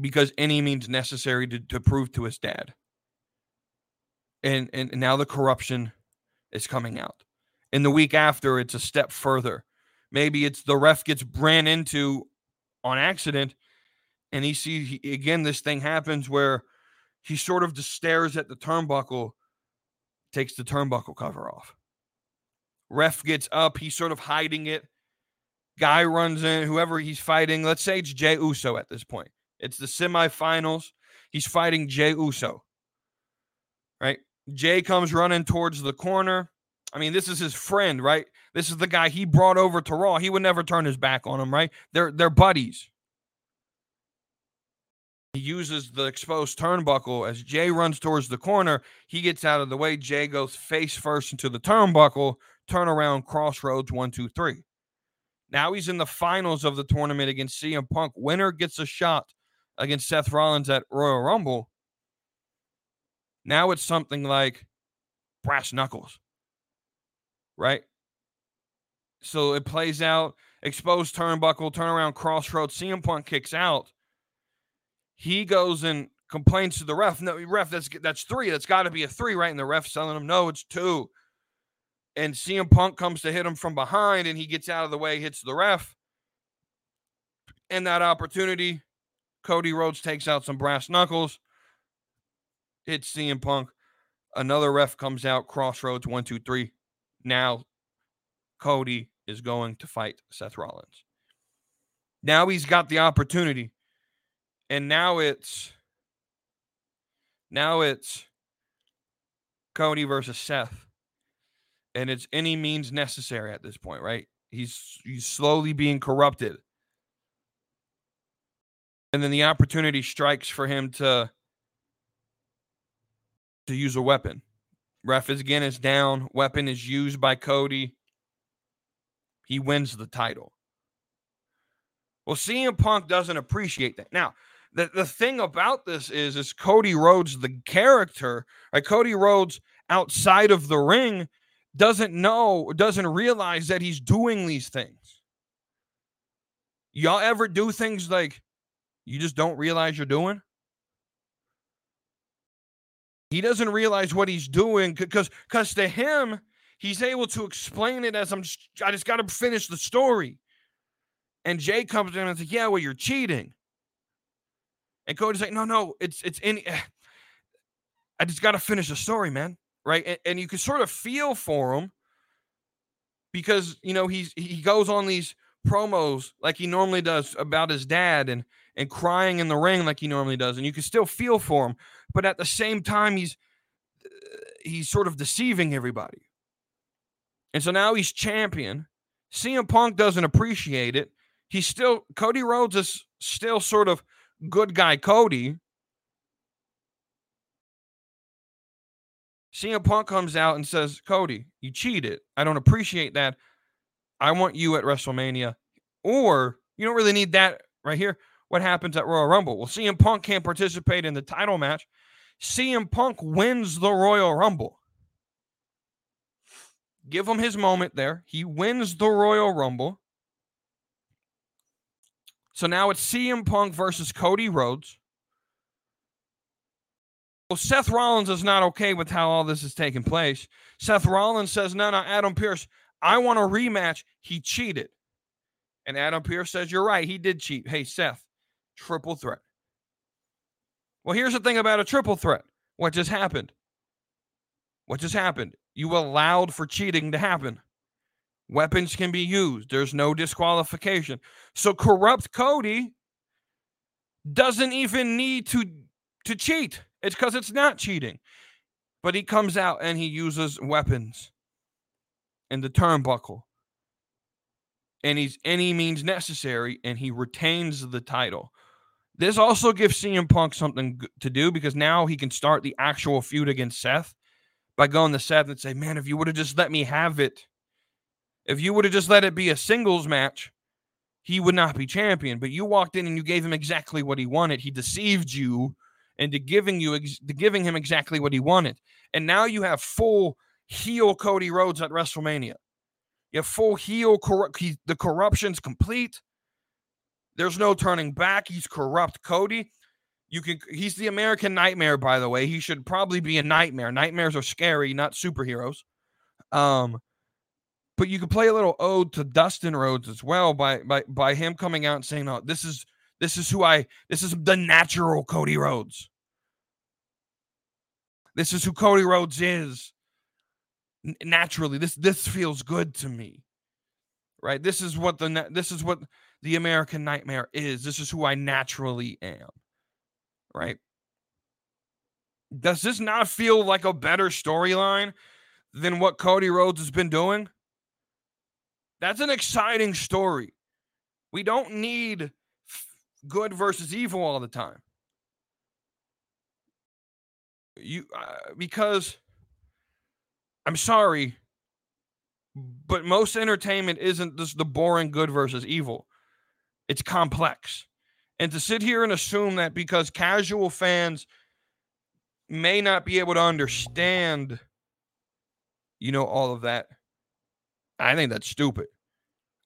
Because any means necessary to, to prove to his dad. And and now the corruption is coming out. And the week after it's a step further. Maybe it's the ref gets ran into on accident and he sees he, again this thing happens where he sort of just stares at the turnbuckle, takes the turnbuckle cover off. Ref gets up, he's sort of hiding it. Guy runs in, whoever he's fighting. Let's say it's Jey Uso at this point. It's the semifinals. He's fighting Jey Uso. Right? Jey comes running towards the corner. I mean, this is his friend, right? This is the guy he brought over to Raw. He would never turn his back on him, right? They're they're buddies. He uses the exposed turnbuckle as Jey runs towards the corner. He gets out of the way. Jey goes face first into the turnbuckle, turn around, crossroads, one, two, three. Now he's in the finals of the tournament against CM Punk. Winner gets a shot against Seth Rollins at Royal Rumble. Now it's something like brass knuckles right? So it plays out, exposed turnbuckle, turnaround crossroads. CM Punk kicks out. He goes and complains to the ref. No, ref, that's that's three. That's got to be a three, right? And the ref telling him, no, it's two. And CM Punk comes to hit him from behind, and he gets out of the way, hits the ref. And that opportunity, Cody Rhodes takes out some brass knuckles, hits CM Punk. Another ref comes out, crossroads, one, two, three now Cody is going to fight Seth Rollins. Now he's got the opportunity. And now it's now it's Cody versus Seth. And it's any means necessary at this point, right? He's he's slowly being corrupted. And then the opportunity strikes for him to to use a weapon. Ref is again is down. Weapon is used by Cody. He wins the title. Well, CM Punk doesn't appreciate that. Now, the, the thing about this is, is Cody Rhodes, the character, like Cody Rhodes outside of the ring, doesn't know, doesn't realize that he's doing these things. Y'all ever do things like you just don't realize you're doing? He doesn't realize what he's doing because because to him, he's able to explain it as I'm just, I just got to finish the story. And Jey comes in and says, "Yeah, well, you're cheating." And Cody's like, "No, no, it's it's in. Eh. I just got to finish the story, man. Right?" And, and you can sort of feel for him because you know he's he goes on these promos like he normally does about his dad and and crying in the ring like he normally does and you can still feel for him but at the same time he's he's sort of deceiving everybody and so now he's champion CM Punk doesn't appreciate it he's still Cody Rhodes is still sort of good guy Cody CM Punk comes out and says Cody you cheated I don't appreciate that I want you at WrestleMania or you don't really need that right here what happens at Royal Rumble. Well, CM Punk can't participate in the title match. CM Punk wins the Royal Rumble. Give him his moment there. He wins the Royal Rumble. So now it's CM Punk versus Cody Rhodes. Well, Seth Rollins is not okay with how all this is taking place. Seth Rollins says, No, no, Adam Pearce, I want a rematch. He cheated. And Adam Pearce says, You're right. He did cheat. Hey, Seth, triple threat. Well, here's the thing about a triple threat. What just happened? What just happened? You allowed for cheating to happen. Weapons can be used. There's no disqualification. So corrupt Cody doesn't even need to to cheat. It's because it's not cheating. But he comes out and he uses weapons and the turnbuckle. And he's any means necessary and he retains the title. This also gives CM Punk something to do because now he can start the actual feud against Seth by going to Seth and say, Man, if you would have just let me have it, if you would have just let it be a singles match, he would not be champion. But you walked in and you gave him exactly what he wanted. He deceived you into giving you to giving him exactly what he wanted. And now you have full heel Cody Rhodes at WrestleMania. You have full heel corrupt. The corruption's complete. There's no turning back. He's corrupt Cody. You can he's the American nightmare, by the way. He should probably be a nightmare. Nightmares are scary, not superheroes. Um, but you could play a little ode to Dustin Rhodes as well by by by him coming out and saying, "No, this is this is who I this is the natural Cody Rhodes. This is who Cody Rhodes is. N- naturally, this this feels good to me. Right? This is what the this is what the American nightmare is. This is who I naturally am. Right? Does this not feel like a better storyline than what Cody Rhodes has been doing? That's an exciting story. We don't need good versus evil all the time. You uh, because I'm sorry, but most entertainment isn't just the boring good versus evil. It's complex. And to sit here and assume that because casual fans may not be able to understand, you know, all of that, I think that's stupid.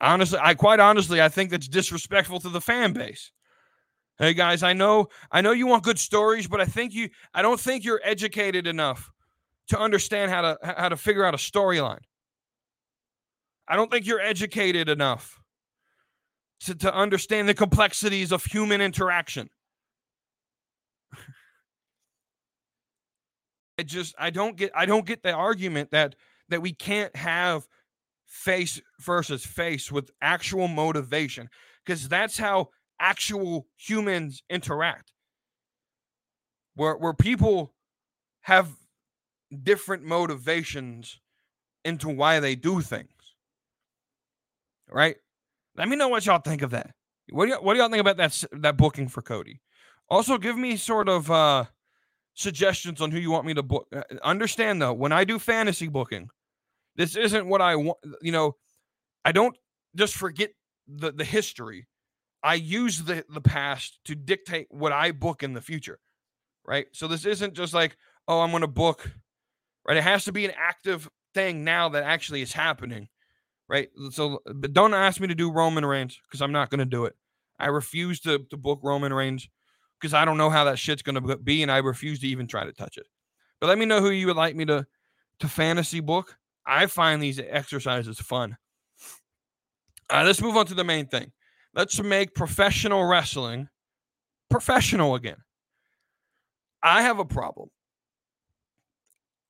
Honestly, I quite honestly, I think that's disrespectful to the fan base. Hey guys, I know I know you want good stories, but I think you I don't think you're educated enough to understand how to how to figure out a storyline. I don't think you're educated enough to, to understand the complexities of human interaction. I just I don't get I don't get the argument that that we can't have face versus face with actual motivation because that's how actual humans interact where where people have different motivations into why they do things right let me know what y'all think of that. What do y'all, what do y'all think about that that booking for Cody? Also, give me sort of uh, suggestions on who you want me to book. Uh, understand though, when I do fantasy booking, this isn't what I want. You know, I don't just forget the the history. I use the the past to dictate what I book in the future, right? So this isn't just like, oh, I'm going to book, right? It has to be an active thing now that actually is happening right? So, uh, but don't ask me to do Roman Reigns because I'm not going to do it. I refuse to, to book Roman Reigns because I don't know how that shit's going to be, and I refuse to even try to touch it. But let me know who you would like me to to fantasy book. I find these exercises fun. Uh, let's move on to the main thing. Let's make professional wrestling professional again. I have a problem.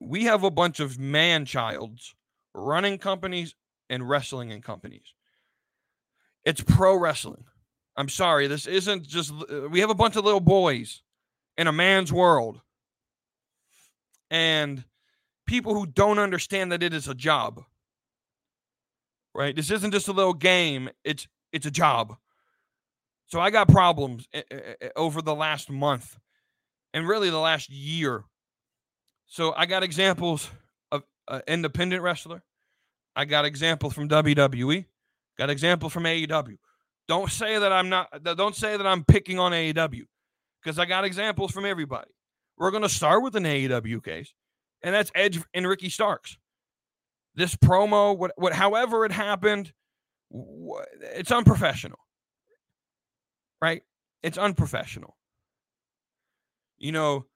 We have a bunch of man childs running companies and wrestling and companies. It's pro wrestling. I'm sorry, this isn't just uh, we have a bunch of little boys in a man's world. And people who don't understand that it is a job. Right? This isn't just a little game, it's it's a job. So I got problems eh, eh, eh, over the last month and really the last year. So I got examples of independent wrestler. I got examples from WWE, got examples from AEW. Don't say that I'm not. Don't say that I'm picking on AEW because I got examples from everybody. We're going to start with an AEW case, and that's Edge and Ricky Starks. This promo, what, what, however it happened, it's unprofessional, right? It's unprofessional. You know,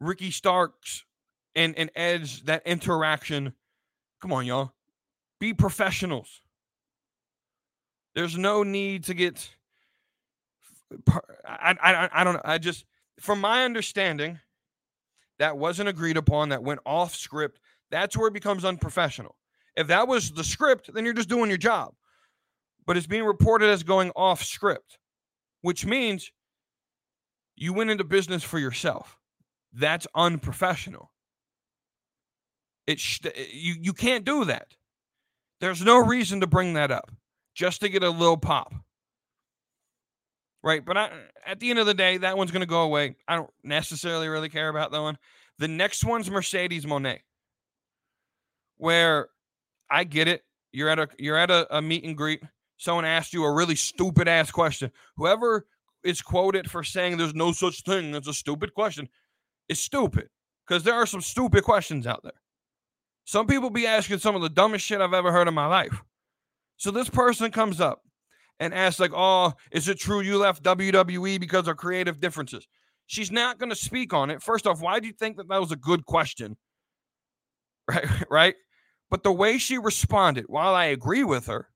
Ricky Starks and and Edge that interaction. Come on, y'all. Be professionals. There's no need to get I, I, I don't know. I just, from my understanding, that wasn't agreed upon, that went off script. That's where it becomes unprofessional. If that was the script, then you're just doing your job. But it's being reported as going off script, which means you went into business for yourself. That's unprofessional. It sh- you you can't do that. There's no reason to bring that up just to get a little pop. Right, but I, at the end of the day, that one's going to go away. I don't necessarily really care about that one. The next one's Mercedes Moné, where I get it. You're at a you're at a, a meet and greet. Someone asked you a really stupid ass question. Whoever is quoted for saying there's no such thing as a stupid question is stupid because there are some stupid questions out there. Some people be asking some of the dumbest shit I've ever heard in my life. So this person comes up and asks, like, oh, is it true you left WWE because of creative differences? She's not going to speak on it. First off, why do you think that that was a good question? (laughs) Right, right. But the way she responded, while I agree with her,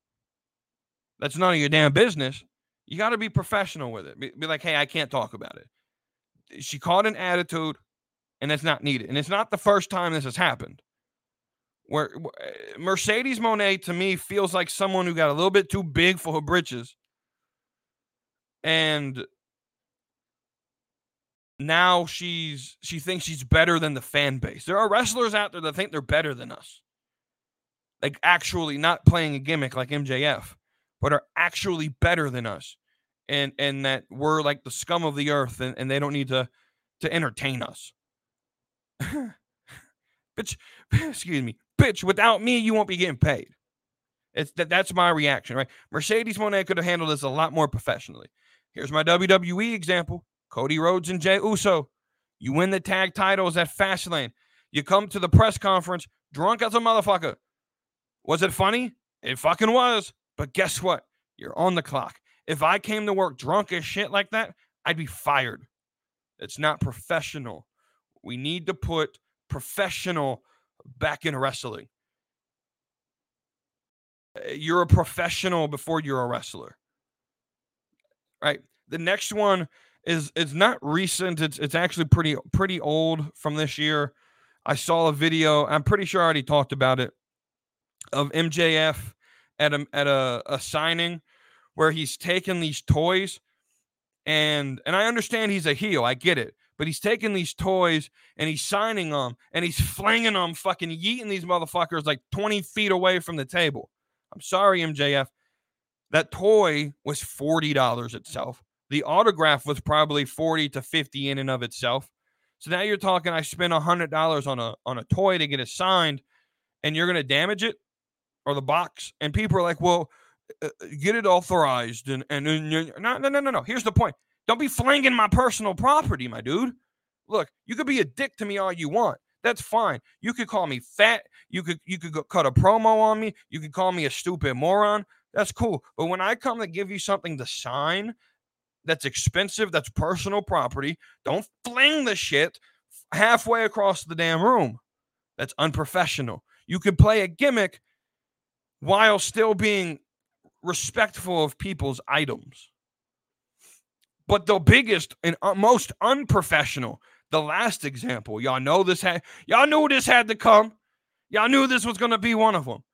that's none of your damn business. You got to be professional with it. Be, be, like, hey, I can't talk about it. She caught an attitude, and that's not needed. And it's not the first time this has happened. Where, Mercedes Moné to me feels like someone who got a little bit too big for her britches, and now she's she thinks she's better than the fan base. There are wrestlers out there that think they're better than us. Like actually not playing a gimmick like MJF, but are actually better than us. And and that we're like the scum of the earth and, and they don't need to to entertain us. (laughs) bitch, (laughs) excuse me. Bitch, without me, you won't be getting paid. It's that that's my reaction, right? Mercedes Moné could have handled this a lot more professionally. Here's my WWE example. Cody Rhodes and Jey Uso. You win the tag titles at Fastlane. You come to the press conference drunk as a motherfucker. Was it funny? It fucking was. But guess what? You're on the clock. If I came to work drunk as shit like that, I'd be fired. It's not professional. We need to put professional back in wrestling. Uh, you're a professional before you're a wrestler. Right? The next one is it's not recent. It's it's actually pretty pretty old from this year. I saw a video. I'm pretty sure I already talked about it of MJF at a at a, a signing where he's taking these toys and and I understand he's a heel. I get it. But he's taking these toys and he's signing them and he's (laughs) flinging them, fucking yeeting these motherfuckers like 20 feet away from the table. I'm sorry, MJF. That toy was $40 itself. The autograph was probably 40 to 50 in and of itself. So now you're talking I spent $100 on a on a toy to get it signed and you're going to damage it or the box and people are like, "Well, uh, uh get it authorized and and, and no no no no no. Here's the point. Don't be flinging my personal property, my dude. Look, you could be a dick to me all you want. That's fine. You could call me fat. You could you could cut a promo on me. You could call me a stupid moron. That's cool. But when I come to give you something to sign that's expensive, that's personal property. Don't fling the shit halfway across the damn room. That's unprofessional. You could play a gimmick while still being respectful of people's items. But the biggest and uh, most unprofessional, the last example, y'all know this had, y'all knew this had to come. Y'all knew this was going to be one of them.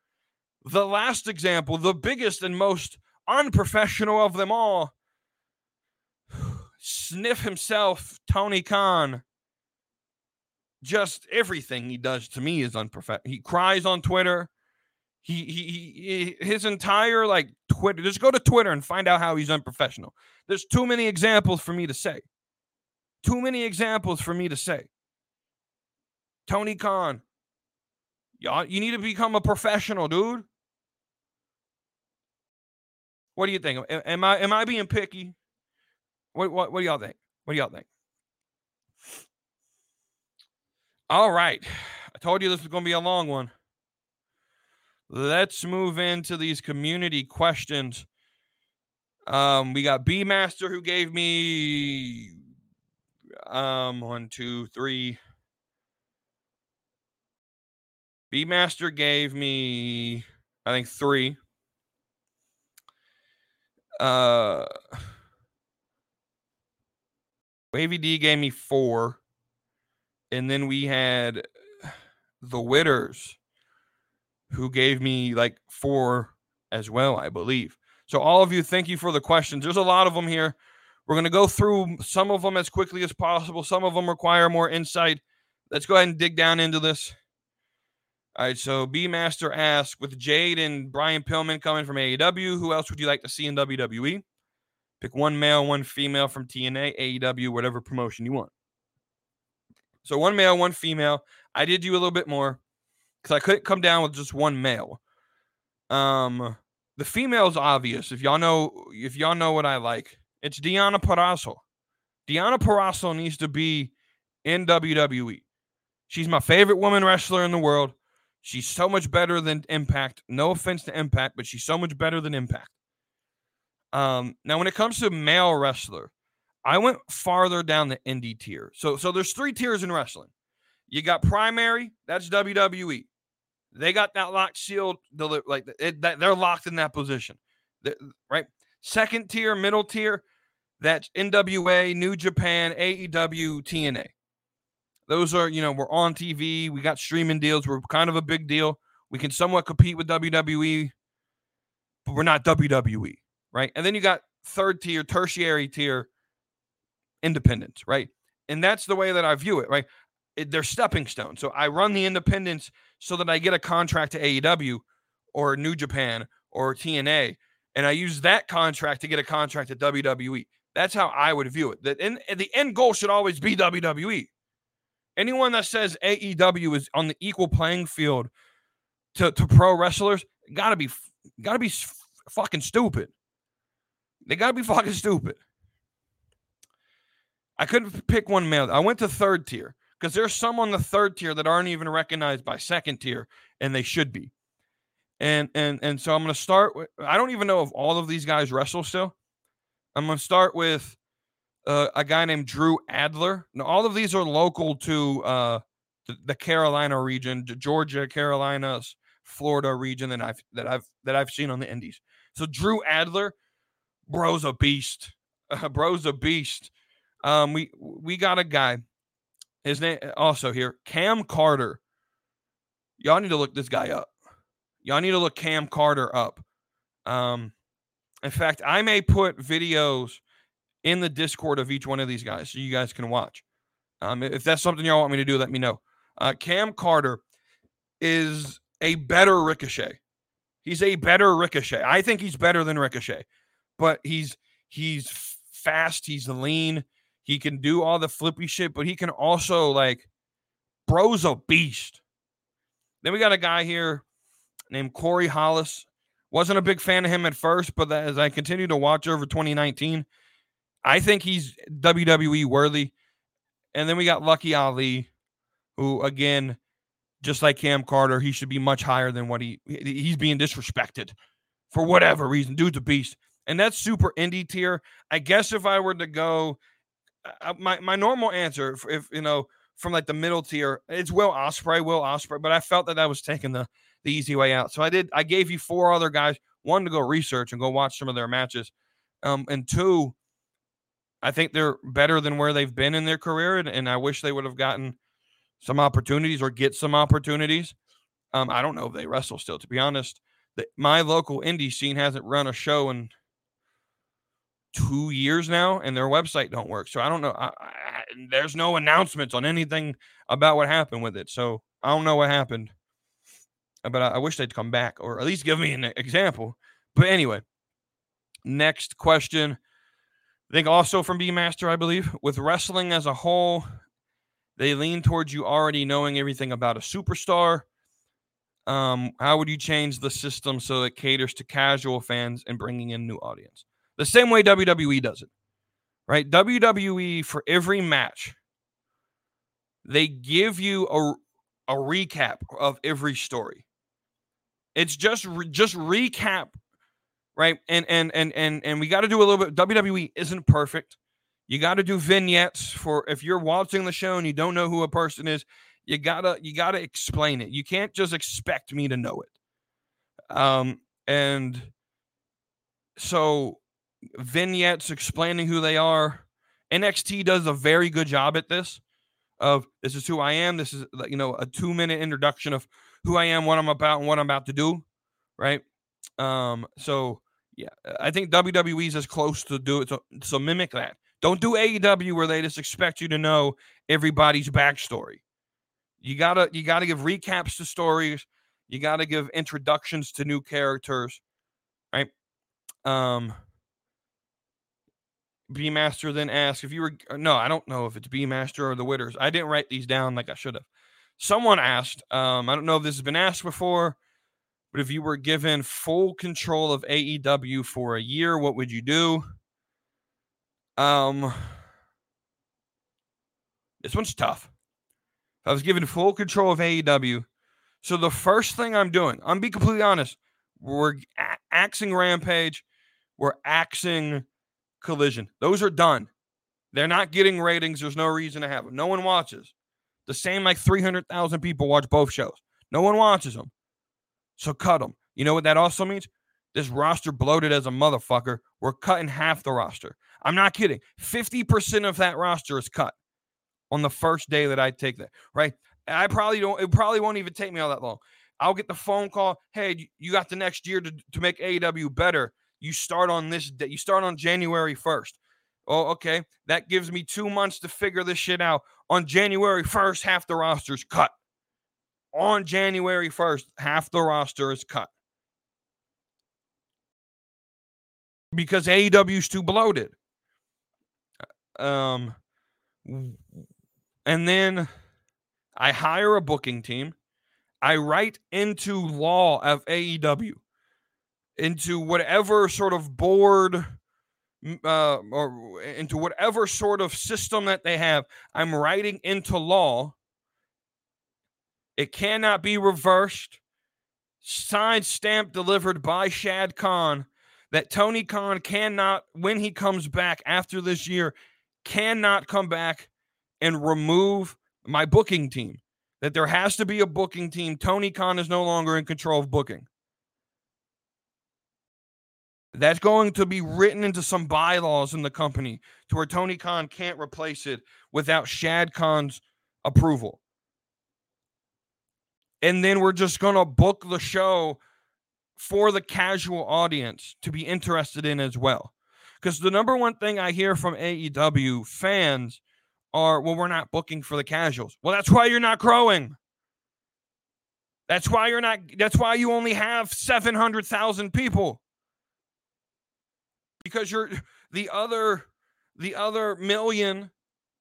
The last example, the biggest and most unprofessional of them all Sniff himself, Tony Khan. Just everything he does to me is unprofessional. He cries on Twitter. He, he, he his entire like Twitter. Just go to Twitter and find out how he's unprofessional. There's too many examples for me to say. Too many examples for me to say. Tony Khan, y'all, uh, you need to become a professional, dude. What do you think? Am I am I being picky? What, what, what do y'all think? What do y'all think? All right. I told you this was going to be a long one. Let's move into these community questions. Um, we got B Master who gave me um one, two, three. B Master gave me, I think, three. Uh Wavy D gave me four. And then we had the Witters, who gave me like four as well, I believe. So, all of you, thank you for the questions. There's a lot of them here. We're going to go through some of them as quickly as possible. Some of them require more insight. Let's go ahead and dig down into this. All right, so B Master asks with Jade and Brian Pillman coming from AEW, who else would you like to see in WWE? Pick one male, one female from TNA, AEW, whatever promotion you want. So one male, one female. I did do a little bit more because I couldn't come down with just one male. Um, the female's obvious. If y'all know, if y'all know what I like, it's Deonna Purrazzo. Deonna Purrazzo needs to be in WWE. She's my favorite woman wrestler in the world. She's so much better than Impact. No offense to Impact, but she's so much better than Impact. Um, now, when it comes to male wrestler, I went farther down the indie tier. So, so there's three tiers in wrestling. You got primary, that's WWE. They got that locked shield, like it, they're locked in that position, right? Second tier, middle tier, that's NWA, New Japan, AEW, TNA. Those are, you know, we're on TV. We got streaming deals. We're kind of a big deal. We can somewhat compete with WWE, but we're not WWE, right? And then you got third tier, tertiary tier, independents, right? And that's the way that I view it, right? It, they're stepping stones. So I run the independents so that I get a contract to AEW or New Japan or TNA, and I use that contract to get a contract at WWE. That's how I would view it. That in, the end goal should always be WWE. Anyone that says AEW is on the equal playing field to, to pro wrestlers gotta be gotta be fucking stupid. They gotta be fucking stupid. I couldn't pick one male. I went to third tier because there's some on the third tier that aren't even recognized by second tier, and they should be. And and and so I'm gonna start with. I don't even know if all of these guys wrestle still. I'm gonna start with uh, a guy named Drew Adler. Now, all of these are local to uh, the, the, Carolina region, Georgia, Carolinas, Florida region that I've that I've that I've seen on the Indies. So Drew Adler, bro's a beast. Uh, (laughs) bro's a beast. Um, we we got a guy. His name also here, Cam Carter. Y'all need to look this guy up. Y'all need to look Cam Carter up. Um, in fact, I may put videos in the Discord of each one of these guys so you guys can watch. Um, if that's something y'all want me to do, let me know. Uh, Cam Carter is a better Ricochet. He's a better Ricochet. I think he's better than Ricochet, but he's he's fast. He's lean. He can do all the flippy shit, but he can also like, bro's a beast. Then we got a guy here named Corey Hollis. Wasn't a big fan of him at first, but as I continue to watch over 2019, I think he's WWE worthy. And then we got Lucky Ali, who again, just like Cam Carter, he should be much higher than what he he's being disrespected for whatever reason. Dude's a beast. And that's super indie tier. I guess if I were to go, my my normal answer, if, you know, from like the middle tier, it's Will Ospreay, Will Ospreay. But I felt that that was taking the the easy way out. So I did. I gave you four other guys. One to go research and go watch some of their matches, um, and two I think they're better than where they've been in their career, and, and I wish they would have gotten some opportunities or get some opportunities. Um, I don't know if they wrestle still, to be honest. The, my local indie scene hasn't run a show in two years now, and their website don't work. So I don't know. I, I, there's no announcements on anything about what happened with it. So I don't know what happened, but I, I wish they'd come back or at least give me an example. But anyway, next question. I think also from B Master, I believe, with wrestling as a whole, they lean towards you already knowing everything about a superstar. Um, how would you change the system so it caters to casual fans and bringing in new audience? The same way WWE does it, right? WWE for every match, they give you a a recap of every story. It's just re- just recap right? And and and and and we got to do a little bit. WWE isn't perfect. You got to do vignettes for if you're watching the show and you don't know who a person is. You gotta you gotta explain it. You can't just expect me to know it. Um, and so vignettes explaining who they are NXT does a very good job at this. Of this is who I am. This is you know a two minute introduction of who I am, what I'm about, and what I'm about to do. Right. Um. So yeah, I think WWE's as close to do it. So, so mimic that. Don't do AEW where they just expect you to know everybody's backstory. You gotta you gotta give recaps to stories. You gotta give introductions to new characters, right? Um, B Master then asked if you were no, I don't know if it's B Master or the Witters. I didn't write these down like I should have. Someone asked, um, I don't know if this has been asked before, but if you were given full control of AEW for a year, what would you do? Um, this one's tough. I was given full control of AEW. So the first thing I'm doing, I'm be completely honest, we're a- axing Rampage, we're axing Collision. Those are done. They're not getting ratings. There's no reason to have them. No one watches. The same like 300,000 people watch both shows. No one watches them. So cut them. You know what that also means? This roster bloated as a motherfucker. We're cutting half the roster. I'm not kidding. 50% of that roster is cut on the first day that I take that, right? I probably don't, it probably won't even take me all that long. I'll get the phone call. Hey, you got the next year to, to make AEW better. You start on this day, you start on January 1st. Oh, okay. That gives me two months to figure this shit out. On January 1st, half the roster's cut. On January 1st, half the roster is cut. Because AEW is too bloated. Um, and then I hire a booking team. I write into law of AEW, into whatever sort of board, uh, or into whatever sort of system that they have. I'm writing into law. It cannot be reversed. Signed, stamped, delivered by Shad Khan. That Tony Khan cannot, when he comes back after this year, cannot come back and remove my booking team. That there has to be a booking team. Tony Khan is no longer in control of booking. That's going to be written into some bylaws in the company to where Tony Khan can't replace it without Shad Khan's approval. And then we're just going to book the show for the casual audience to be interested in as well. Because the number one thing I hear from AEW fans are, well, we're not booking for the casuals. Well, that's why you're not growing. That's why you're not, that's why you only have 700,000 people. Because you're (laughs) the other, the other million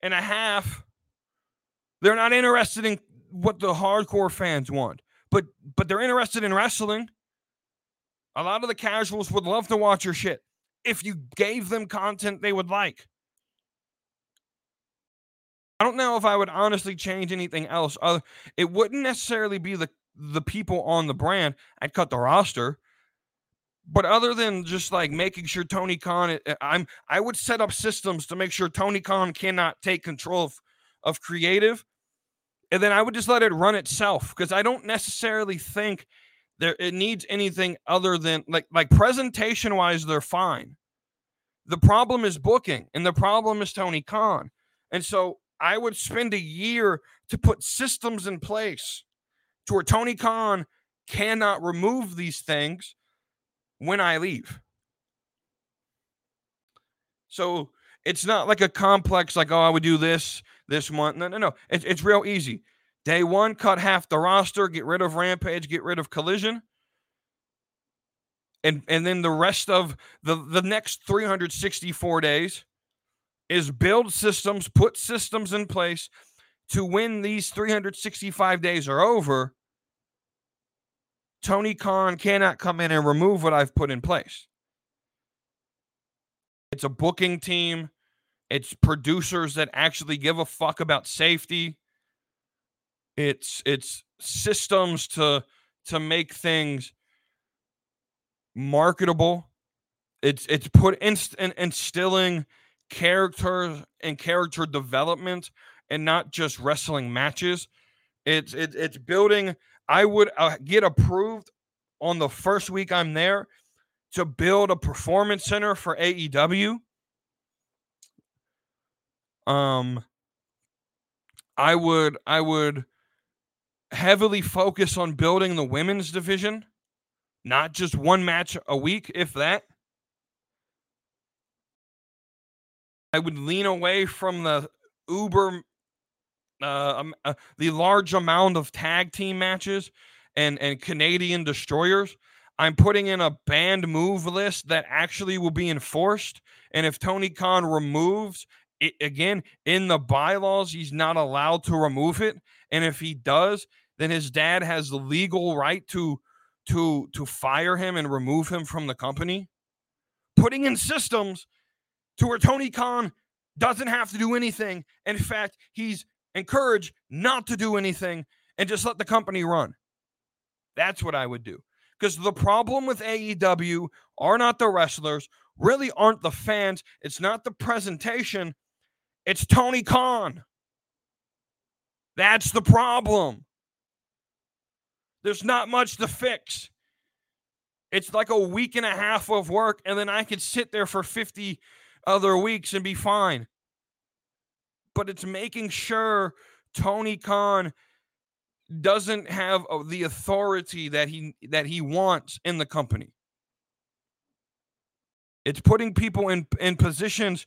and a half, they're not interested in what the hardcore fans want. But but they're interested in wrestling. A lot of the casuals would love to watch your shit if you gave them content they would like. I don't know if I would honestly change anything else. Other, it wouldn't necessarily be the the people on the brand. I'd cut the roster, but other than just like making sure Tony Khan, eh, I'm I would set up systems to make sure Tony Khan cannot take control of of creative, and then I would just let it run itself because I don't necessarily think there it needs anything other than like like presentation wise they're fine. The problem is booking, and the problem is Tony Khan, and so I would spend a year to put systems in place to where Tony Khan cannot remove these things when I leave. So it's not like a complex, like, oh, I would do this this month. No, no, no. It's, it's real easy. Day one, cut half the roster, get rid of Rampage, get rid of Collision. And, and then the rest of the, the next 364 days, is build systems, put systems in place to when these 365 days are over, Tony Khan cannot come in and remove what I've put in place. It's a booking team, it's producers that actually give a fuck about safety. It's it's systems to to make things marketable. It's it's put inst- instilling character and character development and not just wrestling matches. It's it, it's building. I would uh, get approved on the first week I'm there to build a performance center for AEW. Um, I would I would heavily focus on building the women's division, not just one match a week, if that. I would lean away from the uber, uh, um, uh, the large amount of tag team matches and and Canadian destroyers. I'm putting in a banned move list that actually will be enforced. And if Tony Khan removes it again in the bylaws, he's not allowed to remove it. And if he does, then his dad has the legal right to to to fire him and remove him from the company. Putting in systems to where Tony Khan doesn't have to do anything. In fact, he's encouraged not to do anything and just let the company run. That's what I would do. Because the problem with AEW are not the wrestlers, really aren't the fans, it's not the presentation, it's Tony Khan. That's the problem. There's not much to fix. It's like a week and a half of work, and then I could sit there for 50 other weeks and be fine. But it's making sure Tony Khan doesn't have uh, the authority that he that he wants in the company. It's putting people in in positions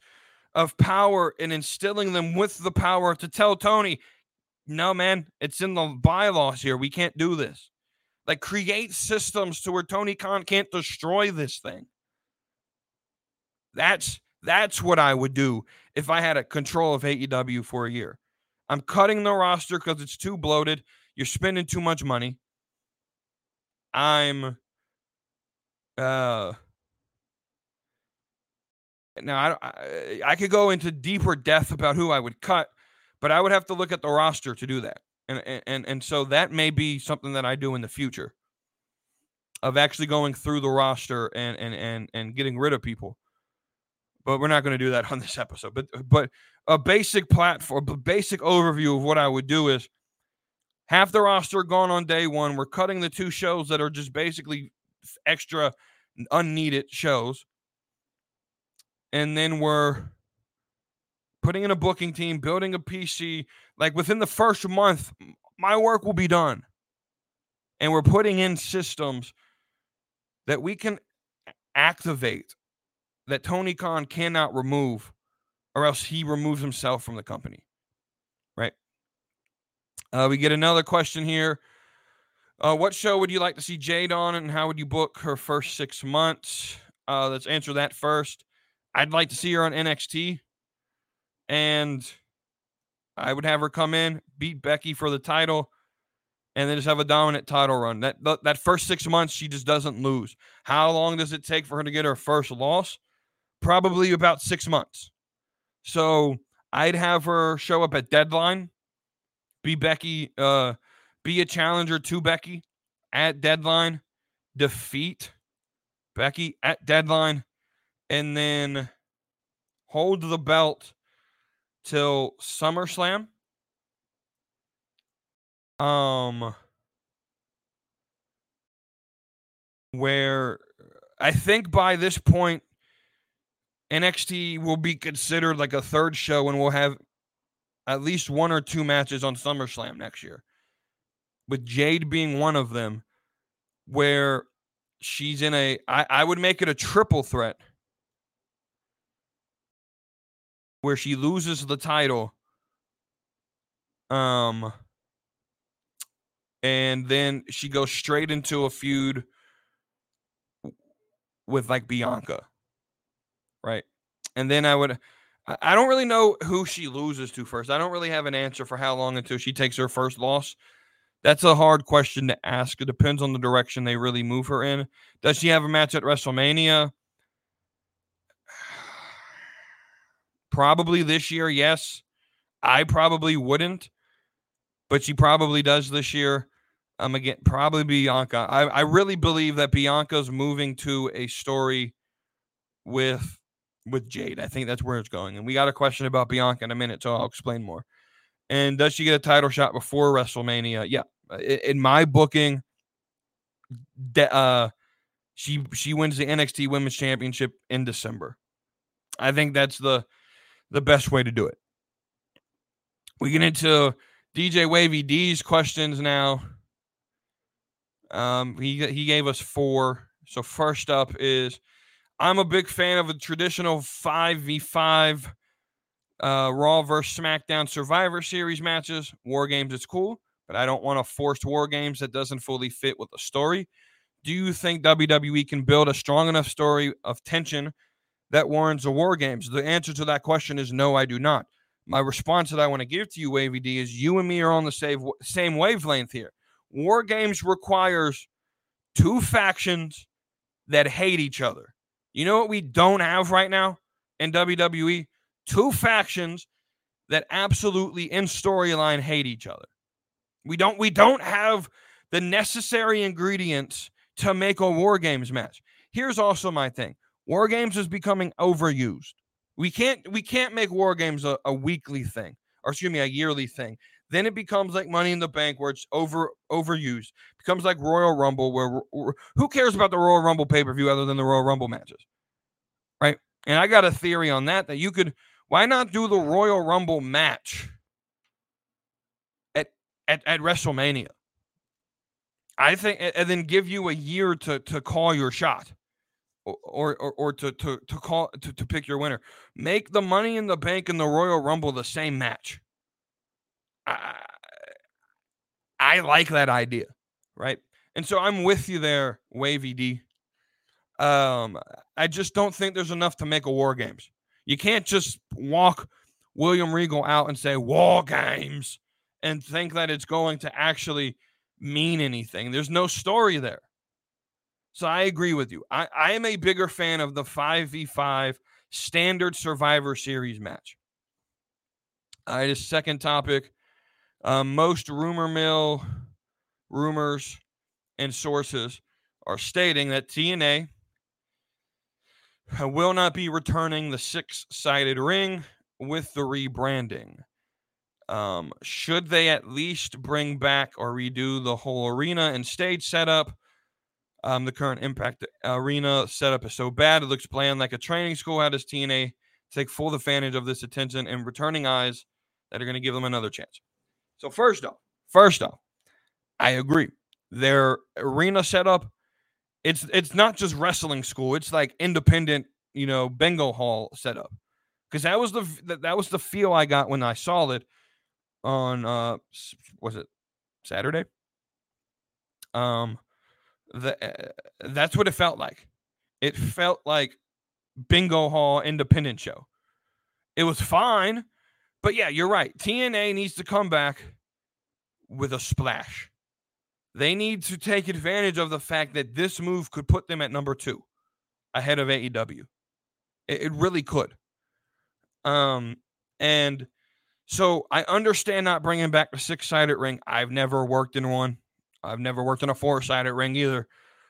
of power and instilling them with the power to tell Tony, no, man, it's in the bylaws here. We can't do this. Like, create systems to where Tony Khan can't destroy this thing. That's that's what I would do if I had a control of AEW for a year. I'm cutting the roster because it's too bloated. You're spending too much money. I'm uh now I, I, I could go into deeper depth about who I would cut, but I would have to look at the roster to do that. And and and so that may be something that I do in the future of actually going through the roster and and and and getting rid of people. But we're not going to do that (laughs) on this episode. But but a basic platform, a basic overview of what I would do is half the roster gone on day one. We're cutting the two shows that are just basically extra unneeded shows. And then we're putting in a booking team, building a PC. Like within the first month, my work will be done. And we're putting in systems that we can activate that Tony Khan cannot remove, or else he removes himself from the company. Right. Uh, we get another question here. Uh, what show would you like to see Jade on, and how would you book her first six months? Uh, let's answer that first. I'd like to see her on NXT and I would have her come in, beat Becky for the title, and then just have a dominant title run. That that first six months, she just doesn't lose. How long does it take for her to get her first loss? Probably about six months. So I'd have her show up at deadline, be Becky, uh, be a challenger to Becky at deadline, defeat Becky at deadline, and then hold the belt till SummerSlam. Um, where I think by this point, NXT will be considered like a third show, and we'll have at least one or two matches on SummerSlam next year, with Jade being one of them, where she's in a. I, I would make it a triple threat where she loses the title. Um and then she goes straight into a feud with like Bianca. Right? And then I would I don't really know who she loses to first. I don't really have an answer for how long until she takes her first loss. That's a hard question to ask. It depends on the direction they really move her in. Does she have a match at WrestleMania? (sighs) Probably this year, yes. I probably wouldn't, but she probably does this year. I'm again probably Bianca. I, I really believe that Bianca's moving to a story with with Jade. I think that's where it's going. And we got a question about Bianca in a minute, so I'll explain more. And does she get a title shot before WrestleMania? Yeah. In, in my booking, uh, she she wins the NXT Women's Championship in December. I think that's the the best way to do it. We get into DJ Wavy D's questions now. Um, he he gave us four. So first up is I'm a big fan of a traditional five v five uh, Raw versus SmackDown Survivor Series matches. War games, it's cool, but I don't want a forced war games that doesn't fully fit with the story. Do you think WWE can build a strong enough story of tension that warrants a war games? The answer to that question is no, I do not. My response that I want to give to you, Wavy D, is you and me are on the same same wavelength here. War games requires two factions that hate each other. You know what we don't have right now in WWE? Two factions that absolutely in storyline hate each other. We don't we don't have the necessary ingredients to make a war games match. Here's also my thing. War games is becoming overused. We can't we can't make war games a, a weekly thing, or excuse me, a yearly thing. Then it becomes like Money in the Bank, where it's over overused. It becomes like Royal Rumble, where, who cares about the Royal Rumble pay per view other than the Royal Rumble matches, right? And I got a theory on that that you could. Why not do the Royal Rumble match at at, at WrestleMania? I think, and then give you a year to to call your shot or or, or to, to to call to, to pick your winner. Make the money in the bank and the Royal Rumble the same match. I, I like that idea, right? And so I'm with you there, Wavy D. Um, I just don't think there's enough to make a war games. You can't just walk William Regal out and say war games and think that it's going to actually mean anything. There's no story there. So I agree with you. I, I am a bigger fan of the 5v5 standard Survivor Series match. All right, a second topic. Um, most rumor mill rumors and sources are stating that TNA will not be returning the six sided ring with the rebranding. Um, should they at least bring back or redo the whole arena and stage setup? Um, the current Impact Arena setup is so bad. It looks bland like a training school. How does TNA take full advantage of this attention and returning eyes that are going to give them another chance? So first off, first off, I agree. Their arena setup, it's it's not just wrestling school. It's like independent, you know, bingo hall setup. Because that was the that that was the feel I got when I saw it on uh was it Saturday? Um the, uh, that's what it felt like. It felt like bingo hall independent show. It was fine, but yeah, you're right. TNA needs to come back with a splash. They need to take advantage of the fact that this move could put them at number two ahead of AEW. It, it really could. Um, and so I understand not bringing back the six sided ring. I've never worked in one. I've never worked in a four sided ring either,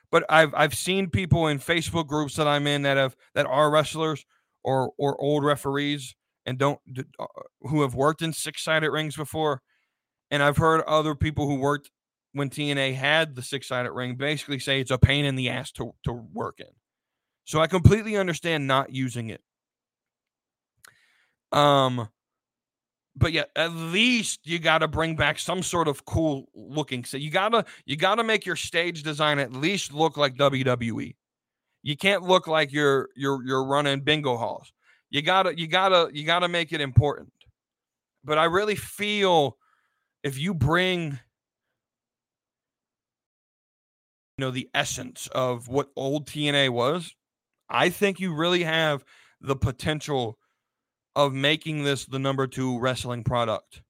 but I've I've seen people in Facebook groups that I'm in that have that are wrestlers or or old referees and don't uh, who have worked in six sided rings before, and I've heard other people who worked when TNA had the six sided ring basically say it's a pain in the ass to to work in. So I completely understand not using it. Um, but yeah, at least you got to bring back some sort of cool looking. So you gotta you gotta make your stage design at least look like WWE. You can't look like you're you're you're running bingo halls. You gotta you gotta you gotta make it important. But I really feel if you bring you know the essence of what old TNA was, I think you really have the potential of making this the number two wrestling product.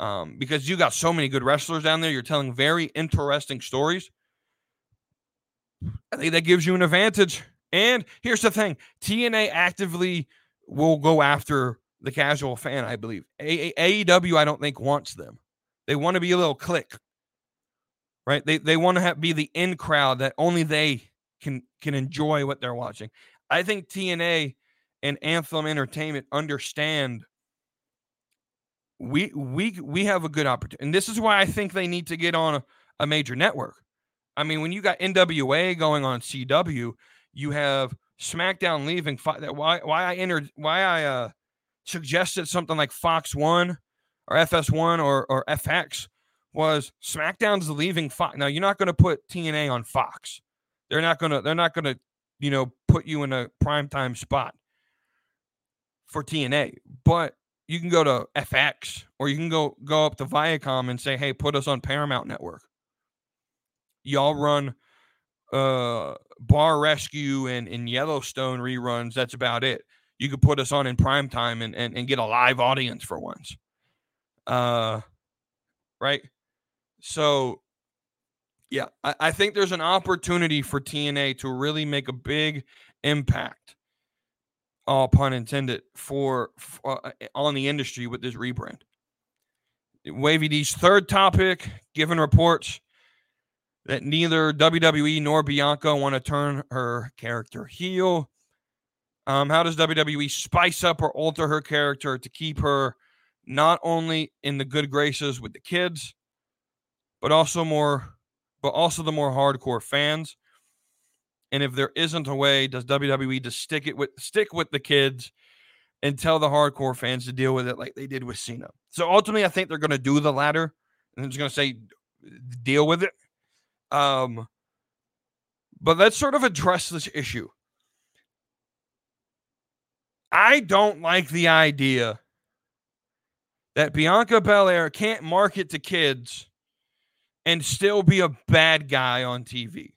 Um, because you got so many good wrestlers down there, you're telling very interesting stories. I think that gives you an advantage. And here's the thing TNA actively will go after the casual fan, I believe. AEW, I don't think, wants them. They want to be a little click, right? They, they want to have, be the in crowd that only they can can enjoy what they're watching. I think TNA and Anthem Entertainment understand we we we have a good opportunity. And this is why I think they need to get on a, a major network. I mean, when you got NWA going on CW, you have SmackDown leaving. Why why I entered why I uh, suggested something like Fox One or FS1 or or FX was SmackDown's leaving Fox. Now you're not going to put TNA on Fox. They're not going to they're not going to, you know, put you in a primetime spot for TNA. But you can go to FX or you can go go up to Viacom and say, "Hey, put us on Paramount Network." Y'all run uh Bar Rescue and, and Yellowstone reruns. That's about it. You could put us on in prime time and, and, and get a live audience for once. Uh right? So yeah, I, I think there's an opportunity for TNA to really make a big impact all pun intended, for, for uh, on the industry with this rebrand. Wavy D's third topic, given reports that neither WWE nor Bianca want to turn her character heel. Um, how does WWE spice up or alter her character to keep her not only in the good graces with the kids, but also more, but also the more hardcore fans? And if there isn't a way, does WWE just stick it with stick with the kids and tell the hardcore fans to deal with it like they did with Cena? So ultimately, I think they're going to do the latter, and they're just going to say deal with it. Um, but let's sort of address this issue. I don't like the idea that Bianca Belair can't market to kids and still be a bad guy on TV.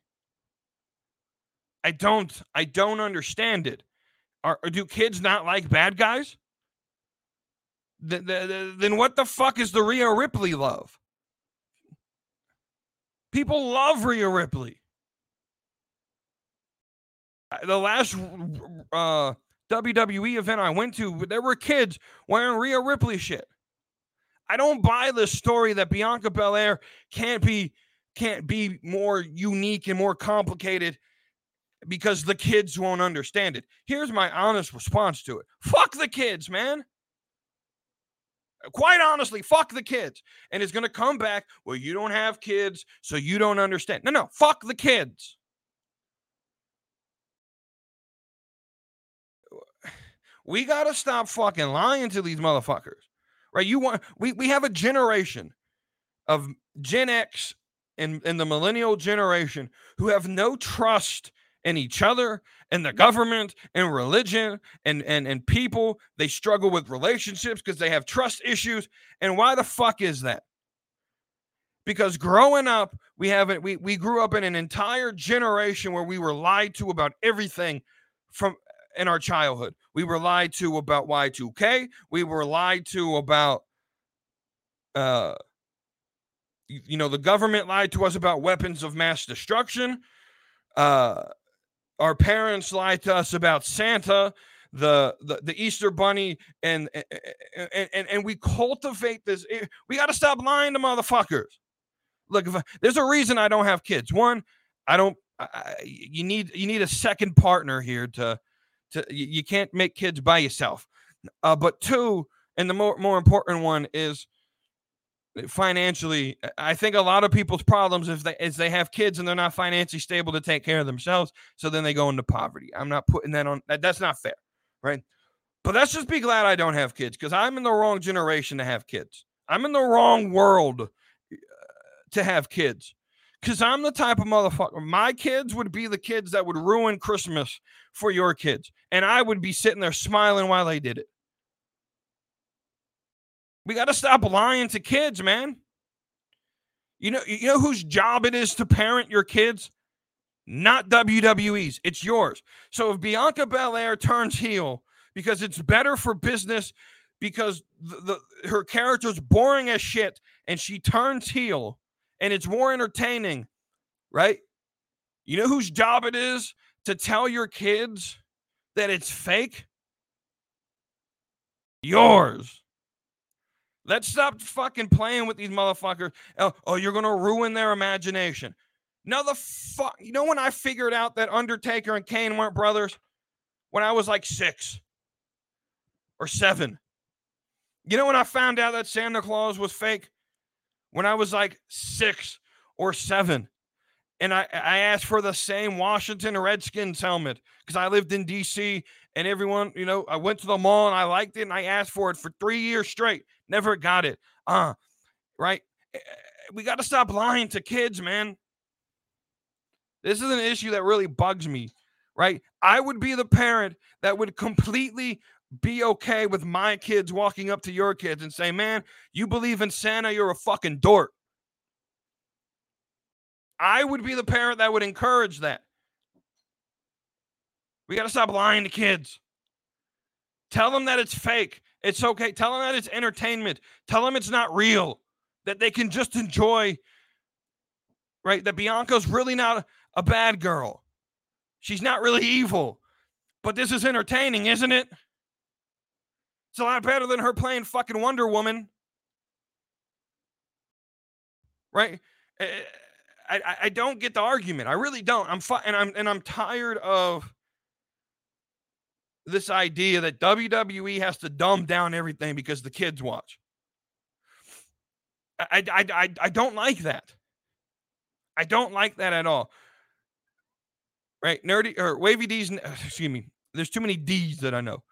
I don't I don't understand it. Are, do kids not like bad guys? The, the, the, then what the fuck is the Rhea Ripley love? People love Rhea Ripley. The last uh, WWE event I went to, there were kids wearing Rhea Ripley shit. I don't buy the story that Bianca Belair can't be can't be more unique and more complicated because the kids won't understand it. Here's my honest response to it fuck the kids, man. Quite honestly, fuck the kids. And it's going to come back, well, you don't have kids, so you don't understand. No, no, fuck the kids. We got to stop fucking lying to these motherfuckers. Right? You want we we have a generation of Gen X and, and the millennial generation who have no trust and each other and the government and religion and and and people they struggle with relationships because they have trust issues and why the fuck is that? Because growing up we haven't we, we grew up in an entire generation where we were lied to about everything from in our childhood. We were lied to about y2k we were lied to about uh you know the government lied to us about weapons of mass destruction uh our parents lied to us about Santa, the the, the Easter bunny, and, and and and we cultivate this. Eh, we got to stop lying to motherfuckers. Look, I, there's a reason I don't have kids. One, I don't. I, you need you need a second partner here to to you can't make kids by yourself. Uh, but two, and the more more important one is financially i think a lot of people's problems is they is they have kids and they're not financially stable to take care of themselves so then they go into poverty. I'm not putting that on that, that's not fair right? But let's just be glad i don't have kids because i'm in the wrong generation to have kids. I'm in the wrong world uh, to have kids. Because i'm the type of motherfucker my kids would be the kids that would ruin christmas for your kids and i would be sitting there smiling while they did it we got to stop lying to kids, man. You know, you know whose job it is to parent your kids? Not WWE's. It's yours. So if Bianca Belair turns heel because it's better for business, because the, the her character's boring as shit, and she turns heel, and it's more entertaining, right? You know whose job it is to tell your kids that it's fake? Yours. Let's stop fucking playing with these motherfuckers. Oh, oh, you're gonna ruin their imagination. Now the fuck. You know when I figured out that Undertaker and Kane weren't brothers? When I was like six or seven. You know when I found out that Santa Claus was fake? When I was like six or seven. And I, I asked for the same Washington Redskins helmet because I lived in DC and everyone, you know, I went to the mall and I liked it and I asked for it for three years straight. Never got it. Uh, right? Eh, we got to stop lying to kids, man. This is an issue that really bugs me, right? I would be the parent that would completely be okay with my kids walking up to your kids and say, man, you believe in Santa, you're a fucking dork. I would be the parent that would encourage that. We got to stop lying to kids. Tell them that it's fake. It's okay. Tell them that it's entertainment. Tell them it's not real. That they can just enjoy, right? That Bianca's really not a bad girl. She's not really evil. But this is entertaining, isn't it? It's a lot better than her playing fucking Wonder Woman. Right? Eh, I, I, I don't get the argument. I really don't. I'm fu- and I'm and I'm tired of this idea that WWE has to dumb down everything because the kids watch. I, I, I, I don't like that. I don't like that at all. Right? Nerdy or Wavy D's, (sighs) excuse me. There's too many D's that I know.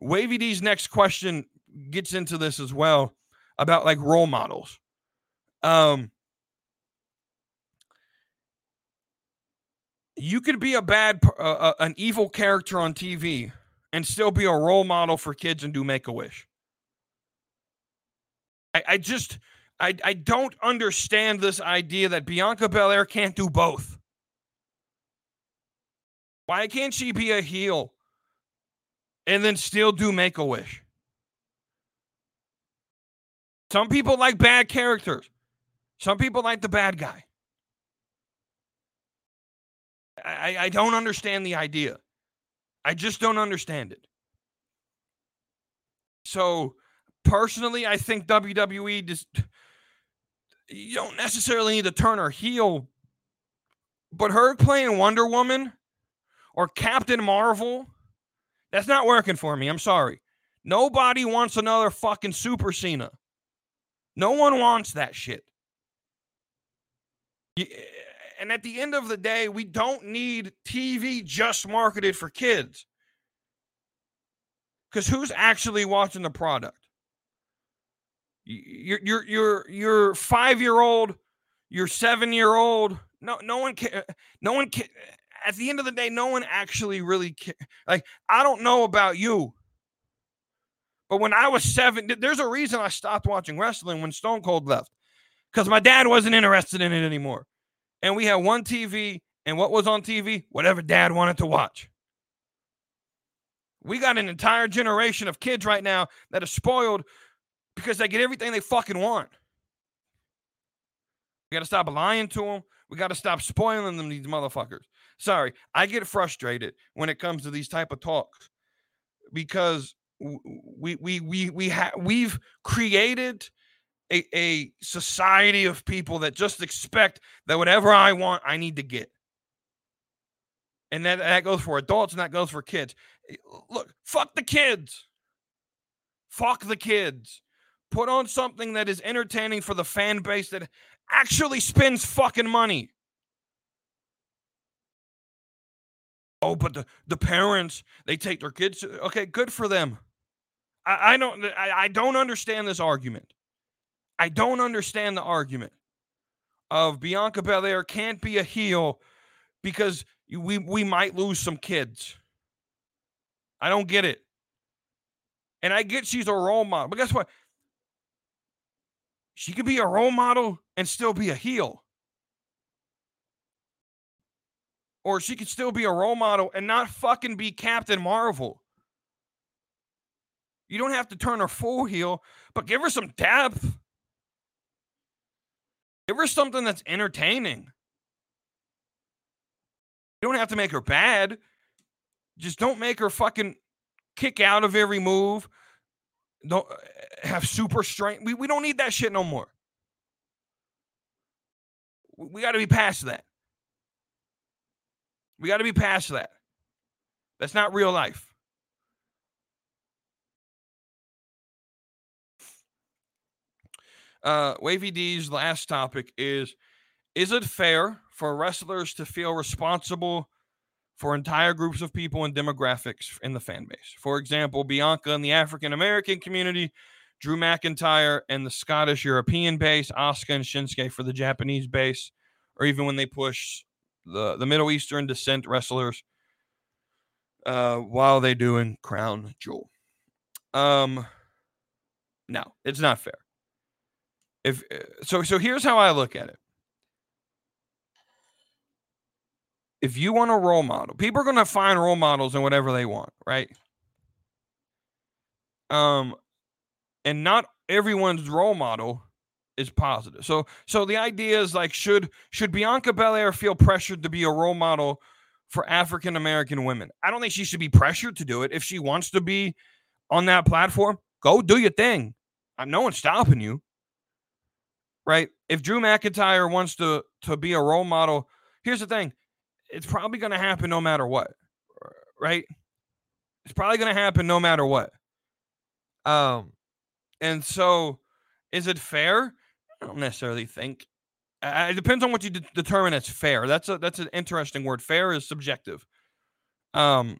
Wavy D's next question gets into this as well about like role models. Um, you could be a bad, uh, an evil character on TV and still be a role model for kids and do Make a Wish. I, I just, I, I don't understand this idea that Bianca Belair can't do both. Why can't she be a heel and then still do Make a Wish? Some people like bad characters. Some people like the bad guy. I, I don't understand the idea. I just don't understand it. So personally, I think WWE just you don't necessarily need to turn her heel, but her playing Wonder Woman or Captain Marvel, that's not working for me. I'm sorry. Nobody wants another fucking Super Cena. No one wants that shit. Eh, And at the end of the day, we don't need TV just marketed for kids. Because who's actually watching the product? Your your your your five year old, your seven year old. No, no one can. No one can. At the end of the day, no one actually really can. Like I don't know about you, but when I was seven, there's a reason I stopped watching wrestling when Stone Cold left, because my dad wasn't interested in it anymore and we had one TV, and what was on TV? Whatever dad wanted to watch. We got an entire generation of kids right now that are spoiled because they get everything they fucking want. We got to stop lying to them. We got to stop spoiling them, these motherfuckers. Sorry, I get frustrated when it comes to these type of talks because we we we we have we've created a, a society of people that just expect that whatever I want, I need to get. And that, that goes for adults and that goes for kids. Eh, look, fuck the kids. Fuck the kids. Put on something that is entertaining for the fan base that actually spends fucking money. Oh, but the, the parents, they take their kids. Okay, good for them. I, I don't I, I don't understand this argument. I don't understand the argument of Bianca Belair can't be a heel because we we might lose some kids. I don't get it. And I get she's a role model, but guess what? She could be a role model and still be a heel. Or she could still be a role model and not fucking be Captain Marvel. You don't have to turn her full heel, but give her some depth. Give her something that's entertaining. You don't have to make her bad. Just don't make her fucking kick out of every move. Don't uh, have super strength. We, we don't need that shit no more. We got to be past that. We got to be past that. That's not real life. Uh, Wavy D's last topic is Is it fair for wrestlers to feel responsible for entire groups of people and demographics in the fan base? For example, Bianca in the African American community Drew McIntyre and the Scottish European base, Asuka and Shinsuke for the Japanese base, or even when they push the, the Middle Eastern descent wrestlers uh, while they doing Crown Jewel. Um, no, it's not fair. If uh, so, so here's how I look at it. If you want a role model, people are going to find role models in whatever they want, right? Um, and not everyone's role model is positive. So so the idea is like should should Bianca Belair feel pressured to be a role model for African American women? I don't think she should be pressured to do it. If she wants to be on that platform, go do your thing. Uh, no one's stopping you. Right? If Drew McIntyre wants to to be a role model, here's the thing. It's probably going to happen no matter what. Right? It's probably going to happen no matter what. Um and so, is it fair? I don't necessarily think. It depends on what you de- determine as fair. That's a that's an interesting word. Fair is subjective. Um,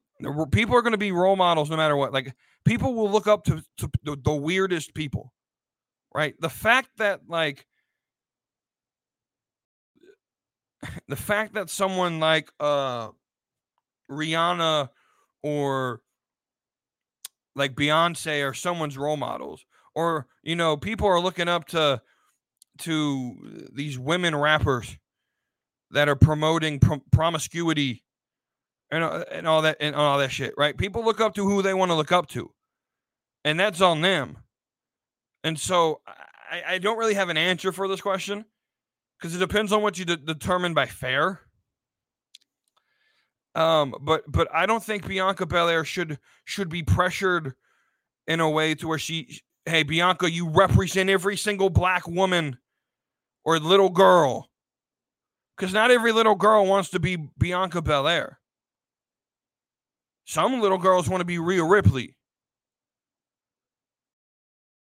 people are going to be role models no matter what. Like people will look up to, to the, the weirdest people, right? The fact that like (laughs) the fact that someone like uh Rihanna or like Beyonce or someone's role models or you know people are looking up to to these women rappers that are promoting prom- promiscuity and, uh, and all that and all that shit right? People look up to who they want to look up to and that's on them. And so i, I don't really have an answer for this question because it depends on what you de- determine by fair um but but i don't think bianca belair should should be pressured in a way to where she hey, Bianca, you represent every single black woman or little girl. Because not every little girl wants to be Bianca Belair. Some little girls want to be Rhea Ripley.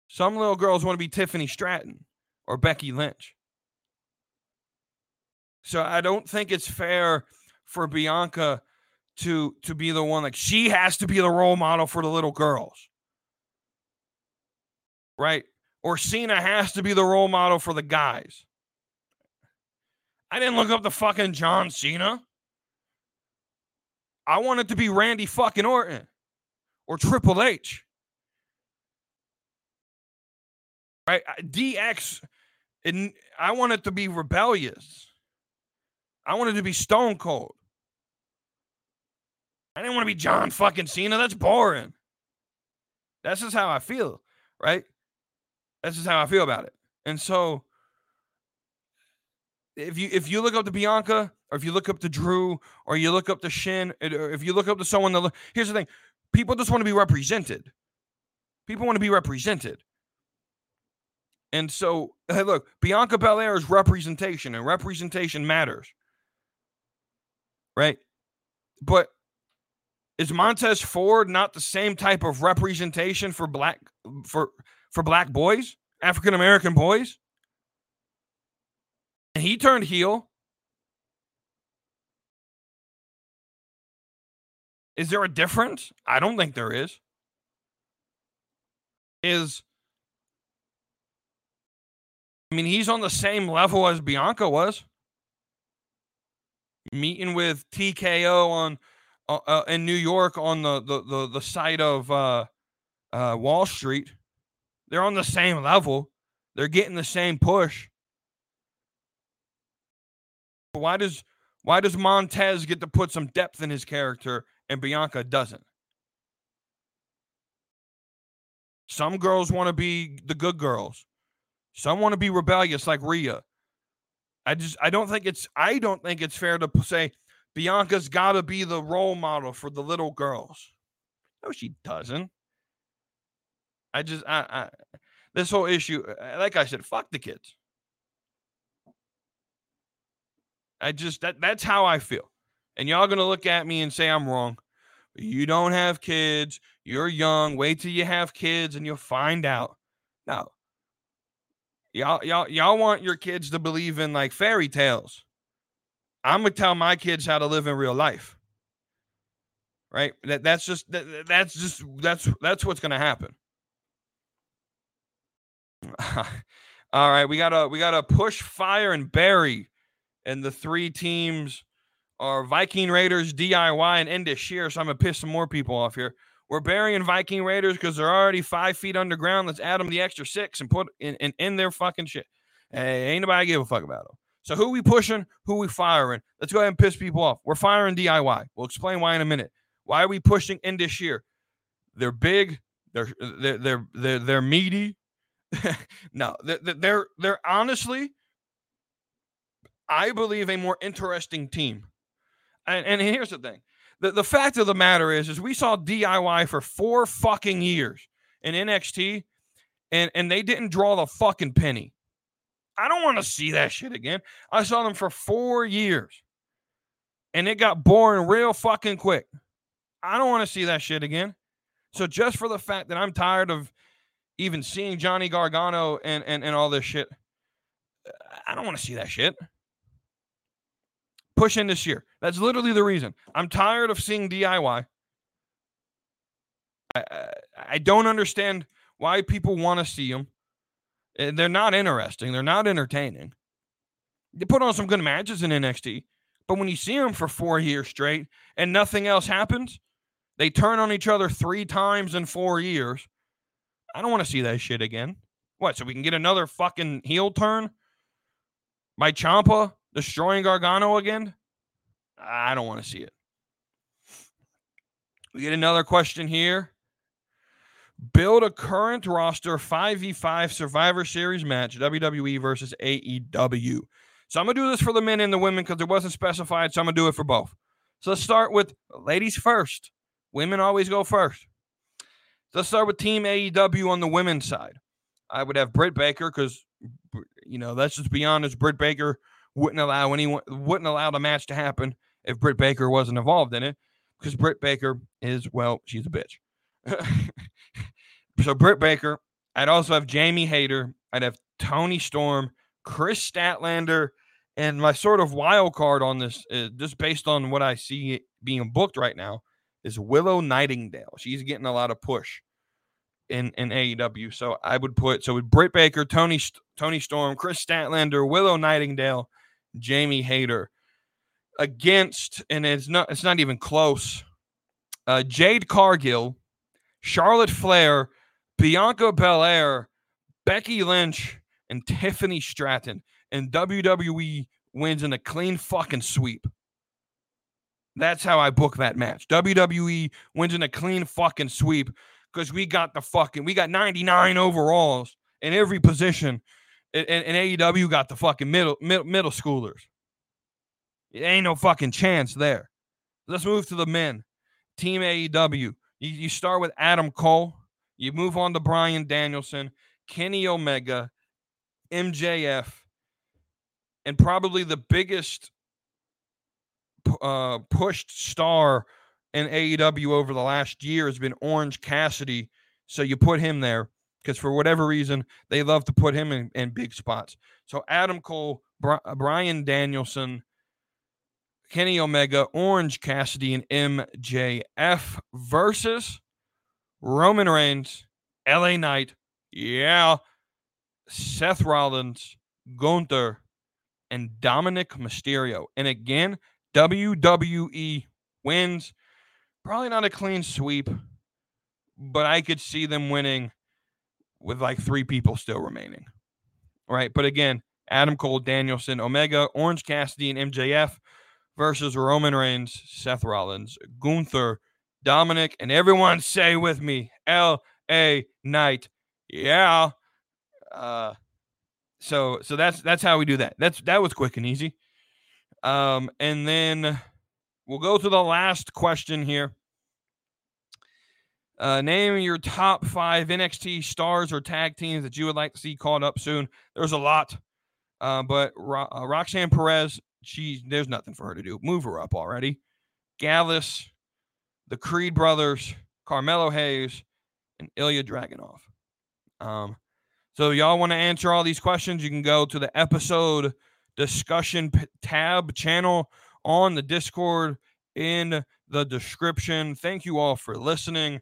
Some little girls want to be Tiffany Stratton or Becky Lynch. So I don't think it's fair for Bianca to to be the one like she has to be the role model for the little girls right? Or Cena has to be the role model for the guys. I didn't look up the fucking John Cena. I wanted to be Randy fucking Orton or Triple H. Right? DX, and I wanted to be rebellious. I wanted to be stone cold. I didn't want to be John fucking Cena. That's boring. That's just how I feel, right? That's just how I feel about it. And so if you if you look up to Bianca or if you look up to Drew or you look up to Shin or if you look up to someone that here's the thing, people just want to be represented. People want to be represented. And so, hey, look, Bianca Belair is representation, and representation matters. Right? But is Montez Ford not the same type of representation for black for for black boys, African American boys. And he turned heel. Is there a difference? I don't think there is. Is I mean, he's on the same level as Bianca was. Meeting with TKO on uh, uh, in New York on the the the, the site of uh, uh, Wall Street. They're on the same level. They're getting the same push. Why does why does Montez get to put some depth in his character and Bianca doesn't? Some girls want to be the good girls. Some want to be rebellious like Rhea. I just I don't think it's I don't think it's fair to say Bianca's got to be the role model for the little girls. No, she doesn't. I just I, I this whole issue, uh, like I said, fuck the kids. I just that that's how I feel. And y'all gonna look at me and say I'm wrong. You don't have kids, you're young, wait till you have kids and you'll find out. No. Y'all, y'all, y'all want your kids to believe in like fairy tales. I'm gonna tell my kids how to live in real life. Right? That that's just that, that's just that's that's what's gonna happen. (laughs) All right, we gotta we gotta push fire and bury, and the three teams are Viking Raiders, DIY, and Indus Sher. So I'm gonna piss some more people off here. We're burying Viking Raiders because they're already five feet underground. Let's add them the extra six and put in, in, their fucking shit. Hey, ain't nobody give a fuck about them. So who we pushing? Who we firing? Let's go ahead and piss people off. We're firing DIY. We'll explain why in a minute. Why are we pushing Indus Sher? They're big. They're they're they're they're, they're meaty. (laughs) no, they're, they're they're honestly, I believe, a more interesting team. And, and here's the thing: the, the fact of the matter is, is we saw DIY for four fucking years in NXT, and and they didn't draw the fucking penny. I don't want to see that shit again. I saw them for four years, and it got boring real fucking quick. I don't want to see that shit again. So just for the fact that I'm tired of even seeing Johnny Gargano and and, and all this shit, I don't want to see that shit. Push Indus Sher. That's literally the reason. I'm tired of seeing DIY. I, I, don't understand why people want to see them. Eh, they're not interesting. They're not entertaining. They put on some good matches in NXT, but when you see them for four years straight and nothing else happens, they turn on each other three times in four years. I don't want to see that shit again. What? So we can get another fucking heel turn by Ciampa destroying Gargano again? I don't want to see it. We get another question here. Build a current roster 5v5 Survivor Series match, WWE versus AEW. So I'm going to do this for the men and the women because it wasn't specified. So I'm going to do it for both. So let's start with ladies first. Women always go first. Let's start with Team AEW on the women's side. I would have Britt Baker because, you know, let's just be honest. Britt Baker wouldn't allow anyone, wouldn't allow the match to happen if Britt Baker wasn't involved in it because Britt Baker is, well, she's a bitch. (laughs) so Britt Baker. I'd also have Jamie Hayter. I'd have Toni Storm, Kris Statlander, and my sort of wild card on this, is just based on what I see being booked right now, is Willow Nightingale. She's getting a lot of push in in AEW. So I would put so with Britt Baker, Tony Toni Storm, Kris Statlander, Willow Nightingale, Jamie Hayter against, and it's not it's not even close. Uh, Jade Cargill, Charlotte Flair, Bianca Belair, Becky Lynch, and Tiffany Stratton. And WWE wins in a clean fucking sweep. That's how I book that match. WWE wins in a clean fucking sweep because we got the fucking we got 99 overalls in every position. And, and, AEW got the fucking middle, middle middle schoolers. It ain't no fucking chance there. Let's move to the men. Team AEW. You, you start with Adam Cole. You move on to Bryan Danielson, Kenny Omega, MJF, and probably the biggest uh, pushed star in AEW over the last year has been Orange Cassidy. So you put him there because for whatever reason they love to put him in, in big spots. So Adam Cole, Bri- uh, Bryan Danielson, Kenny Omega, Orange Cassidy, and MJF versus Roman Reigns, LA Knight, yeah, Seth Rollins, Gunther, and Dominik Mysterio. And again, WWE wins. Probably not a clean sweep, but I could see them winning with like three people still remaining. Right. But again, Adam Cole, Danielson, Omega, Orange Cassidy, and MJF versus Roman Reigns, Seth Rollins, Gunther, Dominik, and everyone say with me, L.A. Knight. Yeah. Uh, so so that's that's how we do that. That's that was quick and easy. Um, and then we'll go to the last question here. Uh, name your top five NXT stars or tag teams that you would like to see called up soon. There's a lot, uh, but Ro- uh, Roxanne Perez, there's nothing for her to do. Move her up already. Gallus, the Creed brothers, Carmelo Hayes, and Ilya Dragunov. Um, so y'all want to answer all these questions? You can go to the episode discussion tab channel on the Discord in the description. Thank you all for listening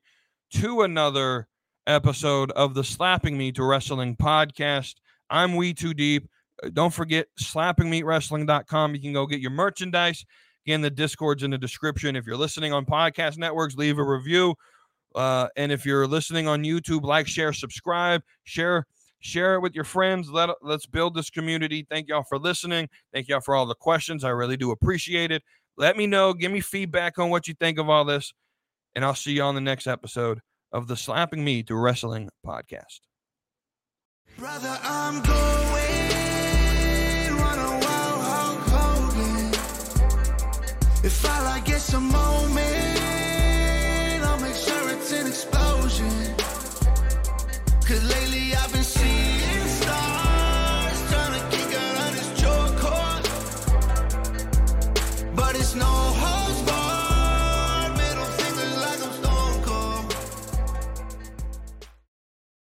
to another episode of the Slapping Meat Wrestling podcast. I'm We Too Deep. Uh, Don't forget slappingmeatwrestling.com. You can go get your merchandise. Again, the Discord's in the description. If you're listening on podcast networks, leave a review. Uh, and if you're listening on YouTube, like, share, subscribe, share, share it with your friends. Let let's build this community. Thank y'all for listening. Thank y'all for all the questions. I really do appreciate it. Let me know. Give me feedback on what you think of all this, and I'll see you on the next episode of the Slapping Meat Wrestling podcast. Brother, I'm going on a wild. If get some moment, I'll make sure it's an explosion. Cause lately I've been seeing stars, trying to kick out. But it's no